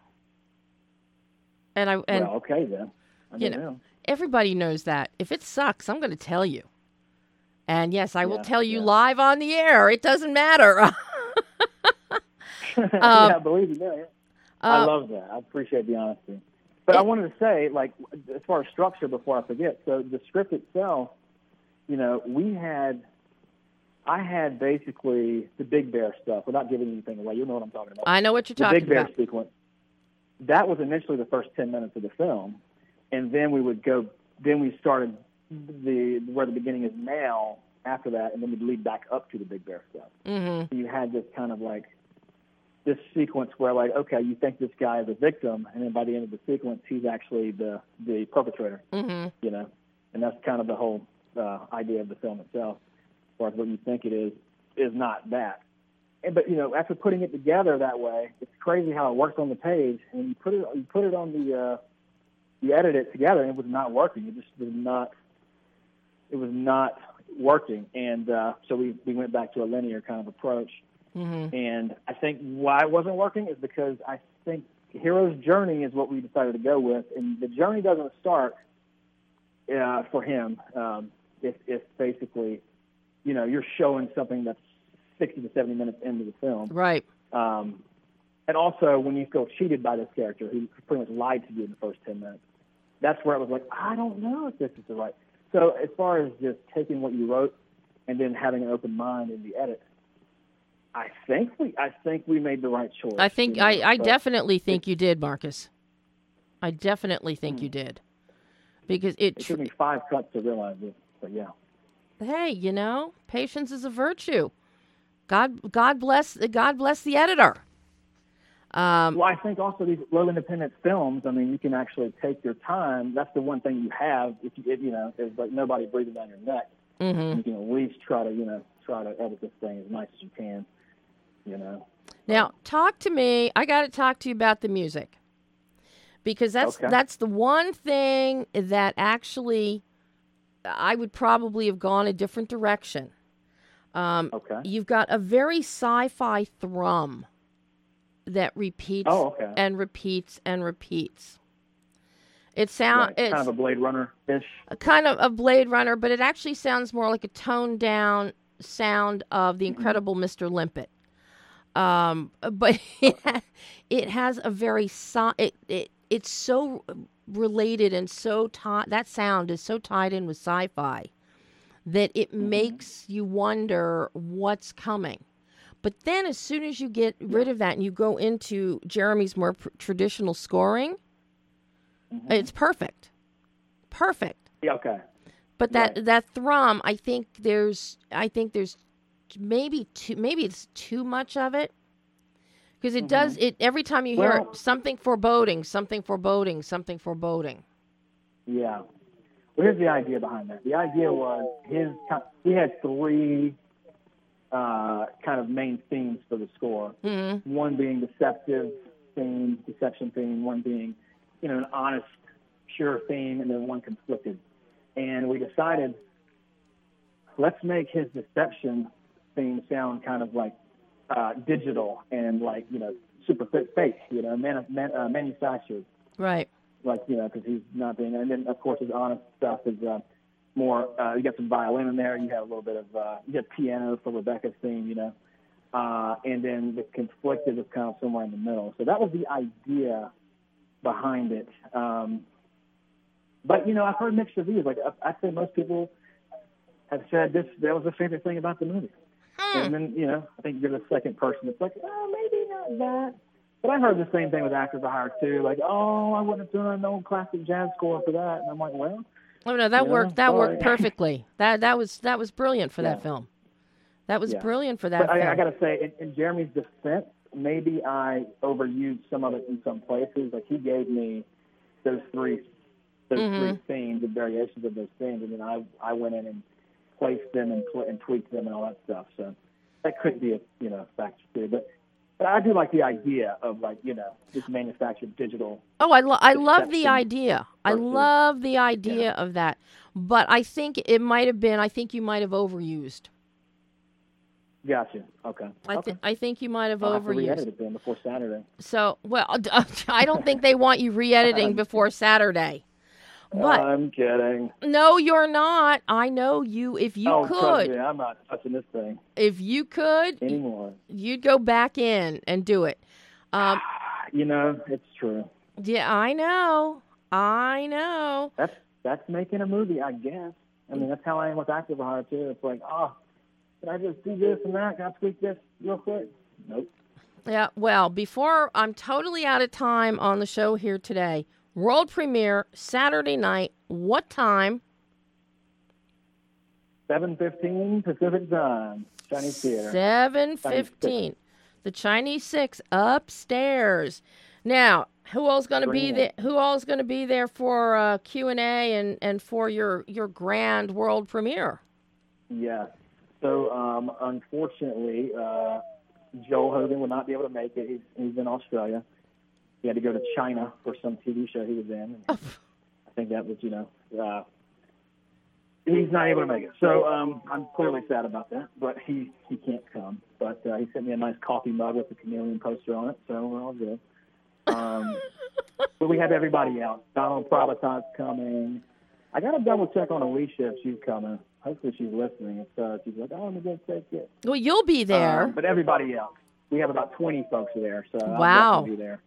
And I and well, okay then. I you know, know, everybody knows that if it sucks, I'm going to tell you. And yes, I yeah, will tell you yeah. live on the air. It doesn't matter. um, yeah, believe me, yeah. Uh, I love that. I appreciate the honesty. But it, I wanted to say, like, as far as structure, before I forget, so the script itself, you know, we had I had basically the Big Bear stuff without giving anything away. You know what I'm talking about. I know what you're the talking about. The Big Bear about. sequence. That was initially the first ten minutes of the film, and then we would go. Then we started the where the beginning is now. After that, and then we'd lead back up to the Big Bear stuff. Mm-hmm. So you had this kind of like this sequence where like okay you think this guy is a victim and then by the end of the sequence he's actually the the perpetrator mm-hmm. you know and that's kind of the whole uh, idea of the film itself As far as what you think it is, is not that. And, but you know, after putting it together that way, it's crazy how it works on the page. And you put it, you put it on the, uh, you edit it together, and it was not working. It just was not. It was not working, and uh, so we we went back to a linear kind of approach. Mm-hmm. And I think why it wasn't working is because I think hero's journey is what we decided to go with, and the journey doesn't start uh, for him um, if, if basically, you know, you're showing something that's 60 to 70 minutes into the film. Right. Um, and also, when you feel cheated by this character who pretty much lied to you in the first 10 minutes, that's where I was like, I don't know if this is the right. So, as far as just taking what you wrote and then having an open mind in the edit, I think we, I think we made the right choice. I think you know, I, I but- definitely think you did, Marcus. I definitely think hmm. you did. Because it, It took me five cuts to realize it, but yeah. hey, you know, patience is a virtue. God, God bless, God bless the editor. Um, Well, I think also these low independent films. I mean, you can actually take your time. That's the one thing you have. If you, if, you know, there's like nobody breathing down your neck. mhm. You can at least try to, you know, try to edit this thing as nice as you can. You know. Now, talk to me. I got to talk to you about the music because that's Okay. that's the one thing that actually I would probably have gone a different direction. Um, Okay. You've got a very sci-fi thrum that repeats Oh, okay. and repeats and repeats. It sounds Right. it's kind of a Blade Runner ish. a kind of a Blade Runner, but it actually sounds more like a toned down sound of the incredible Mr. Limpet. Um, but it, has a very so- it, it it's so related and so tied. That sound is so tied in with sci-fi that it makes you wonder what's coming. But then, as soon as you get rid of that and you go into Jeremy's more pr- traditional scoring, it's perfect, perfect. Yeah. Okay. But that Right. that thrum, I think there's, I think there's maybe too, maybe it's too much of it, because it does it every time you hear Mm-hmm. It, something foreboding, something foreboding, something foreboding. Yeah. Well, here's the idea behind that. The idea was his. He had three uh, kind of main themes for the score. hmm One being deceptive theme, deception theme. One being, you know, an honest, pure theme, and then one conflicted. And we decided, let's make his deception theme sound kind of like uh, digital and like you know super fake, you know, man, man, uh, manufactured Right. like you know, because he's not being. And then of course his honest stuff is uh, more. Uh, you got some violin in there. You have a little bit of. Uh, you got piano for Rebecca's theme, you know, uh, and then the conflicted is kind of somewhere in the middle. So that was the idea behind it. Um, but you know, I've heard mixed reviews. Like I- I'd say most people have said this. That was their favorite thing about the movie. Hmm. And then, you know, I think you're the second person that's like, oh, maybe not that. But I heard the same thing with Actors for Hire too. Like, oh, I wouldn't have done an old classic jazz score for that. And I'm like, well, Oh no, that Yeah, worked. That worked sorry. perfectly. That that was that was brilliant for that film. That was Yeah. brilliant for that but I, film. I got to say, in, in Jeremy's defense, maybe I overused some of it in some places. Like he gave me those three, those Mhm. three themes and variations of those themes, and then I I went in and placed them and, and tweaked them and all that stuff. So that could be a you know factor too. But but I do like the idea of like you know this manufactured digital. Oh, I, lo- I love the idea. I love the idea of that. But I think it might have been. I think you might have overused. Gotcha. Okay. I, okay. I think you might have I'll have to re-edit it before Saturday. So, well, I don't think they want you re-editing before Saturday. But I'm kidding. no, you're not. I know you. If you oh, could, me, I'm not touching this thing if you could, anymore. you'd go back in and do it. Um, You know, it's true. yeah, I know. I know. That's that's making a movie, I guess. I mean, that's how I am with Active Hire too. It's like, oh, can I just do this and that? Can I tweak this real quick? Nope. Yeah, well, before I'm totally out of time on the show here today, world premiere Saturday night. What time? Seven fifteen Pacific Time, Chinese Theater. Seven fifteen. The Chinese Six upstairs. Now, who all's going to be there? Who all's going to be there for uh, Q and A and and for your your grand world premiere? Yes. So, um, unfortunately, uh, Joel Hogan will not be able to make it. He's, he's in Australia. He had to go to China for some TV show he was in. And I think that was, you know, uh, he's not able to make it. So um, I'm clearly sad about that. But he he can't come. But uh, he sent me a nice coffee mug with the chameleon poster on it, so we're all good. Um, but we have everybody else. Donald Probiton's coming. I got to double check on Alicia if she's coming. Hopefully she's listening. If uh, she's like, oh, I'm going to go take it. Well, you'll be there. Um, but everybody else. We have about 20 folks there, so wow. I'll be there.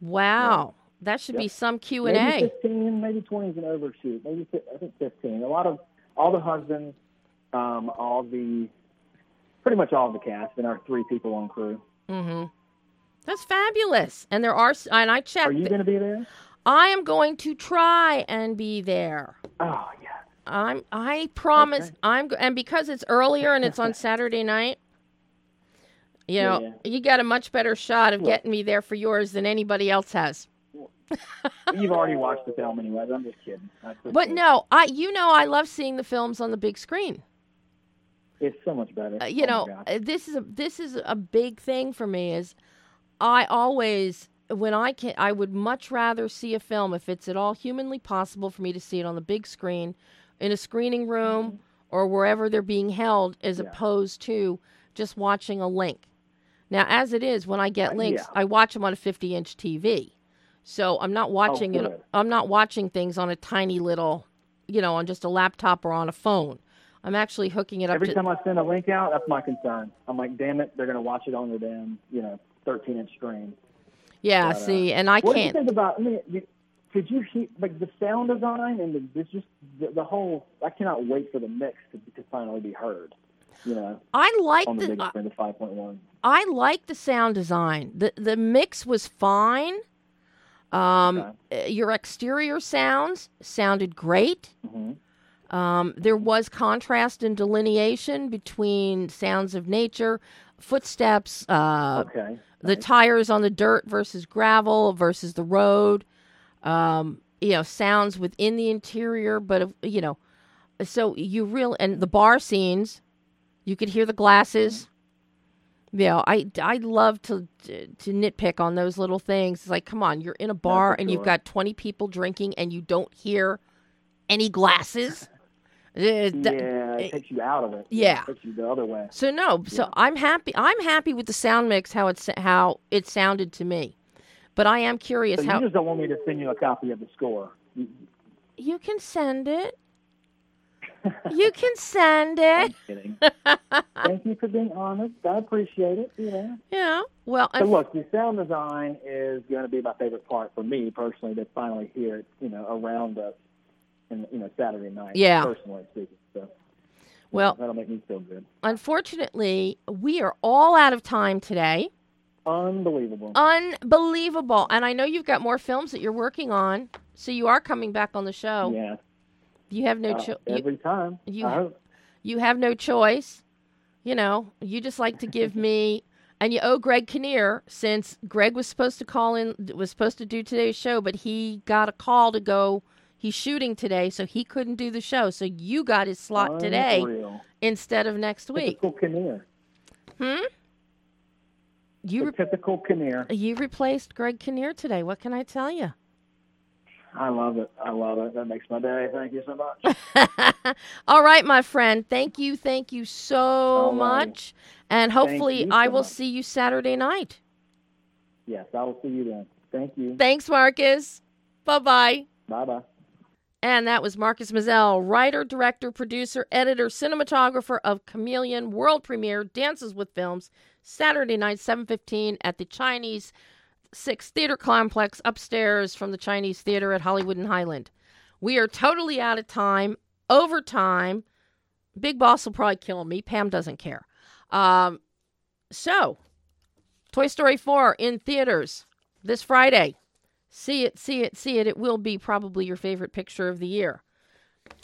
Wow. Yeah. That should yep. be some Q and A. Maybe fifteen, maybe twenty is an overshoot. Maybe I think fifteen. A lot of all the husbands, um, all the pretty much all the cast, and our three people on crew. Mm-hmm. That's fabulous. And there are, and I checked. Are you going to be there? I am going to try and be there. Oh yeah. I'm. I promise. Okay. I'm. And because it's earlier and it's on Saturday night, you know, yeah, yeah. you got a much better shot of getting me there for yours than anybody else has. You've already watched the film anyway. I'm just kidding. But no, I. You know, I love seeing the films on the big screen. It's so much better. Uh, you oh know, this is a this is a big thing for me. Is I always when I can I would much rather see a film if it's at all humanly possible for me to see it on the big screen in a screening room mm-hmm. or wherever they're being held as yeah. opposed to just watching a link. Now as it is when I get uh, links, yeah. I watch them on a 50-inch TV. So I'm not watching oh, it I'm not watching things on a tiny little, you know, on just a laptop or on a phone. I'm actually hooking it up. Every to, time I send a link out, that's my concern. I'm like, damn it, they're going to watch it on their damn, you know, 13 inch screen. Yeah, but, see, uh, and I what can't. What do you think about? I mean, could you hear like the sound design and the this just the, the, whole? I cannot wait for the mix to, to finally be heard. You know, I like the, the screen, the 5.1. I like the sound design. the The mix was fine. Um, okay. Uh, your exterior sounds sounded great. Mm-hmm. Um, there was contrast and delineation between sounds of nature, footsteps, uh, okay the tires on the dirt versus gravel versus the road. Um, you know, sounds within the interior, but you know, so you really and the bar scenes, you could hear the glasses. Mm-hmm. Yeah, know, I I love to to nitpick on those little things. It's like, come on, you're in a oh, bar and you've got 20 people drinking and you don't hear any glasses. Uh, yeah, it eh, takes you out of it. Yeah, it takes you the other way. So no, so yeah. I'm happy. I'm happy with the sound mix how it's how it sounded to me, but I am curious so how. You just don't want me to send you a copy of the score. You can send it. You can send it. Thank you for being honest. I appreciate it. Yeah. Yeah. Well, so look, the sound design is going to be my favorite part for me personally. To finally hear it, you know, around us and you know Saturday night. Yeah. Personally speaking, so well, that'll make me feel good. Unfortunately, we are all out of time today. Unbelievable. Unbelievable. And I know you've got more films that you're working on, so you are coming back on the show. Yeah. You have no choice. Uh, every time. You, you have no choice. You know, you just like to give me and you owe Greg Kinnear since Greg was supposed to call in was supposed to do today's show, but he got a call to go He's shooting today, so he couldn't do the show. So you got his slot Unreal. today instead of next week. Typical Kinnear. Hmm. You re- typical Kinnear. You replaced Greg Kinnear today. What can I tell you? I love it. I love it. That makes my day. Thank you so much. All right, my friend. Thank you. Thank you so much. And hopefully, so I will much. see you Saturday night. Yes, I will see you then. Thank you. Thanks, Marcus. Bye bye. Bye bye. And that was Marcus Mizelle, writer, director, producer, editor, cinematographer of Chameleon world premiere Dances with Films, Saturday night, 7:15 at the Chinese Six Theater Complex upstairs from the Chinese Theater at Hollywood and Highland. We are totally out of time, overtime. Big Boss will probably kill me. Pam doesn't care. Um, so, Toy Story 4 in theaters this Friday. See it, see it, see it. It will be probably your favorite picture of the year.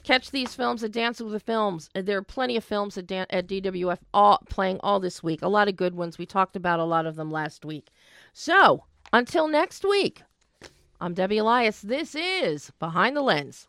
Catch these films at Dance with the Films. There are plenty of films at, Dan- at DWF all, playing all this week. A lot of good ones. We talked about a lot of them last week. So, until next week, I'm Debbie Elias. This is Behind the Lens.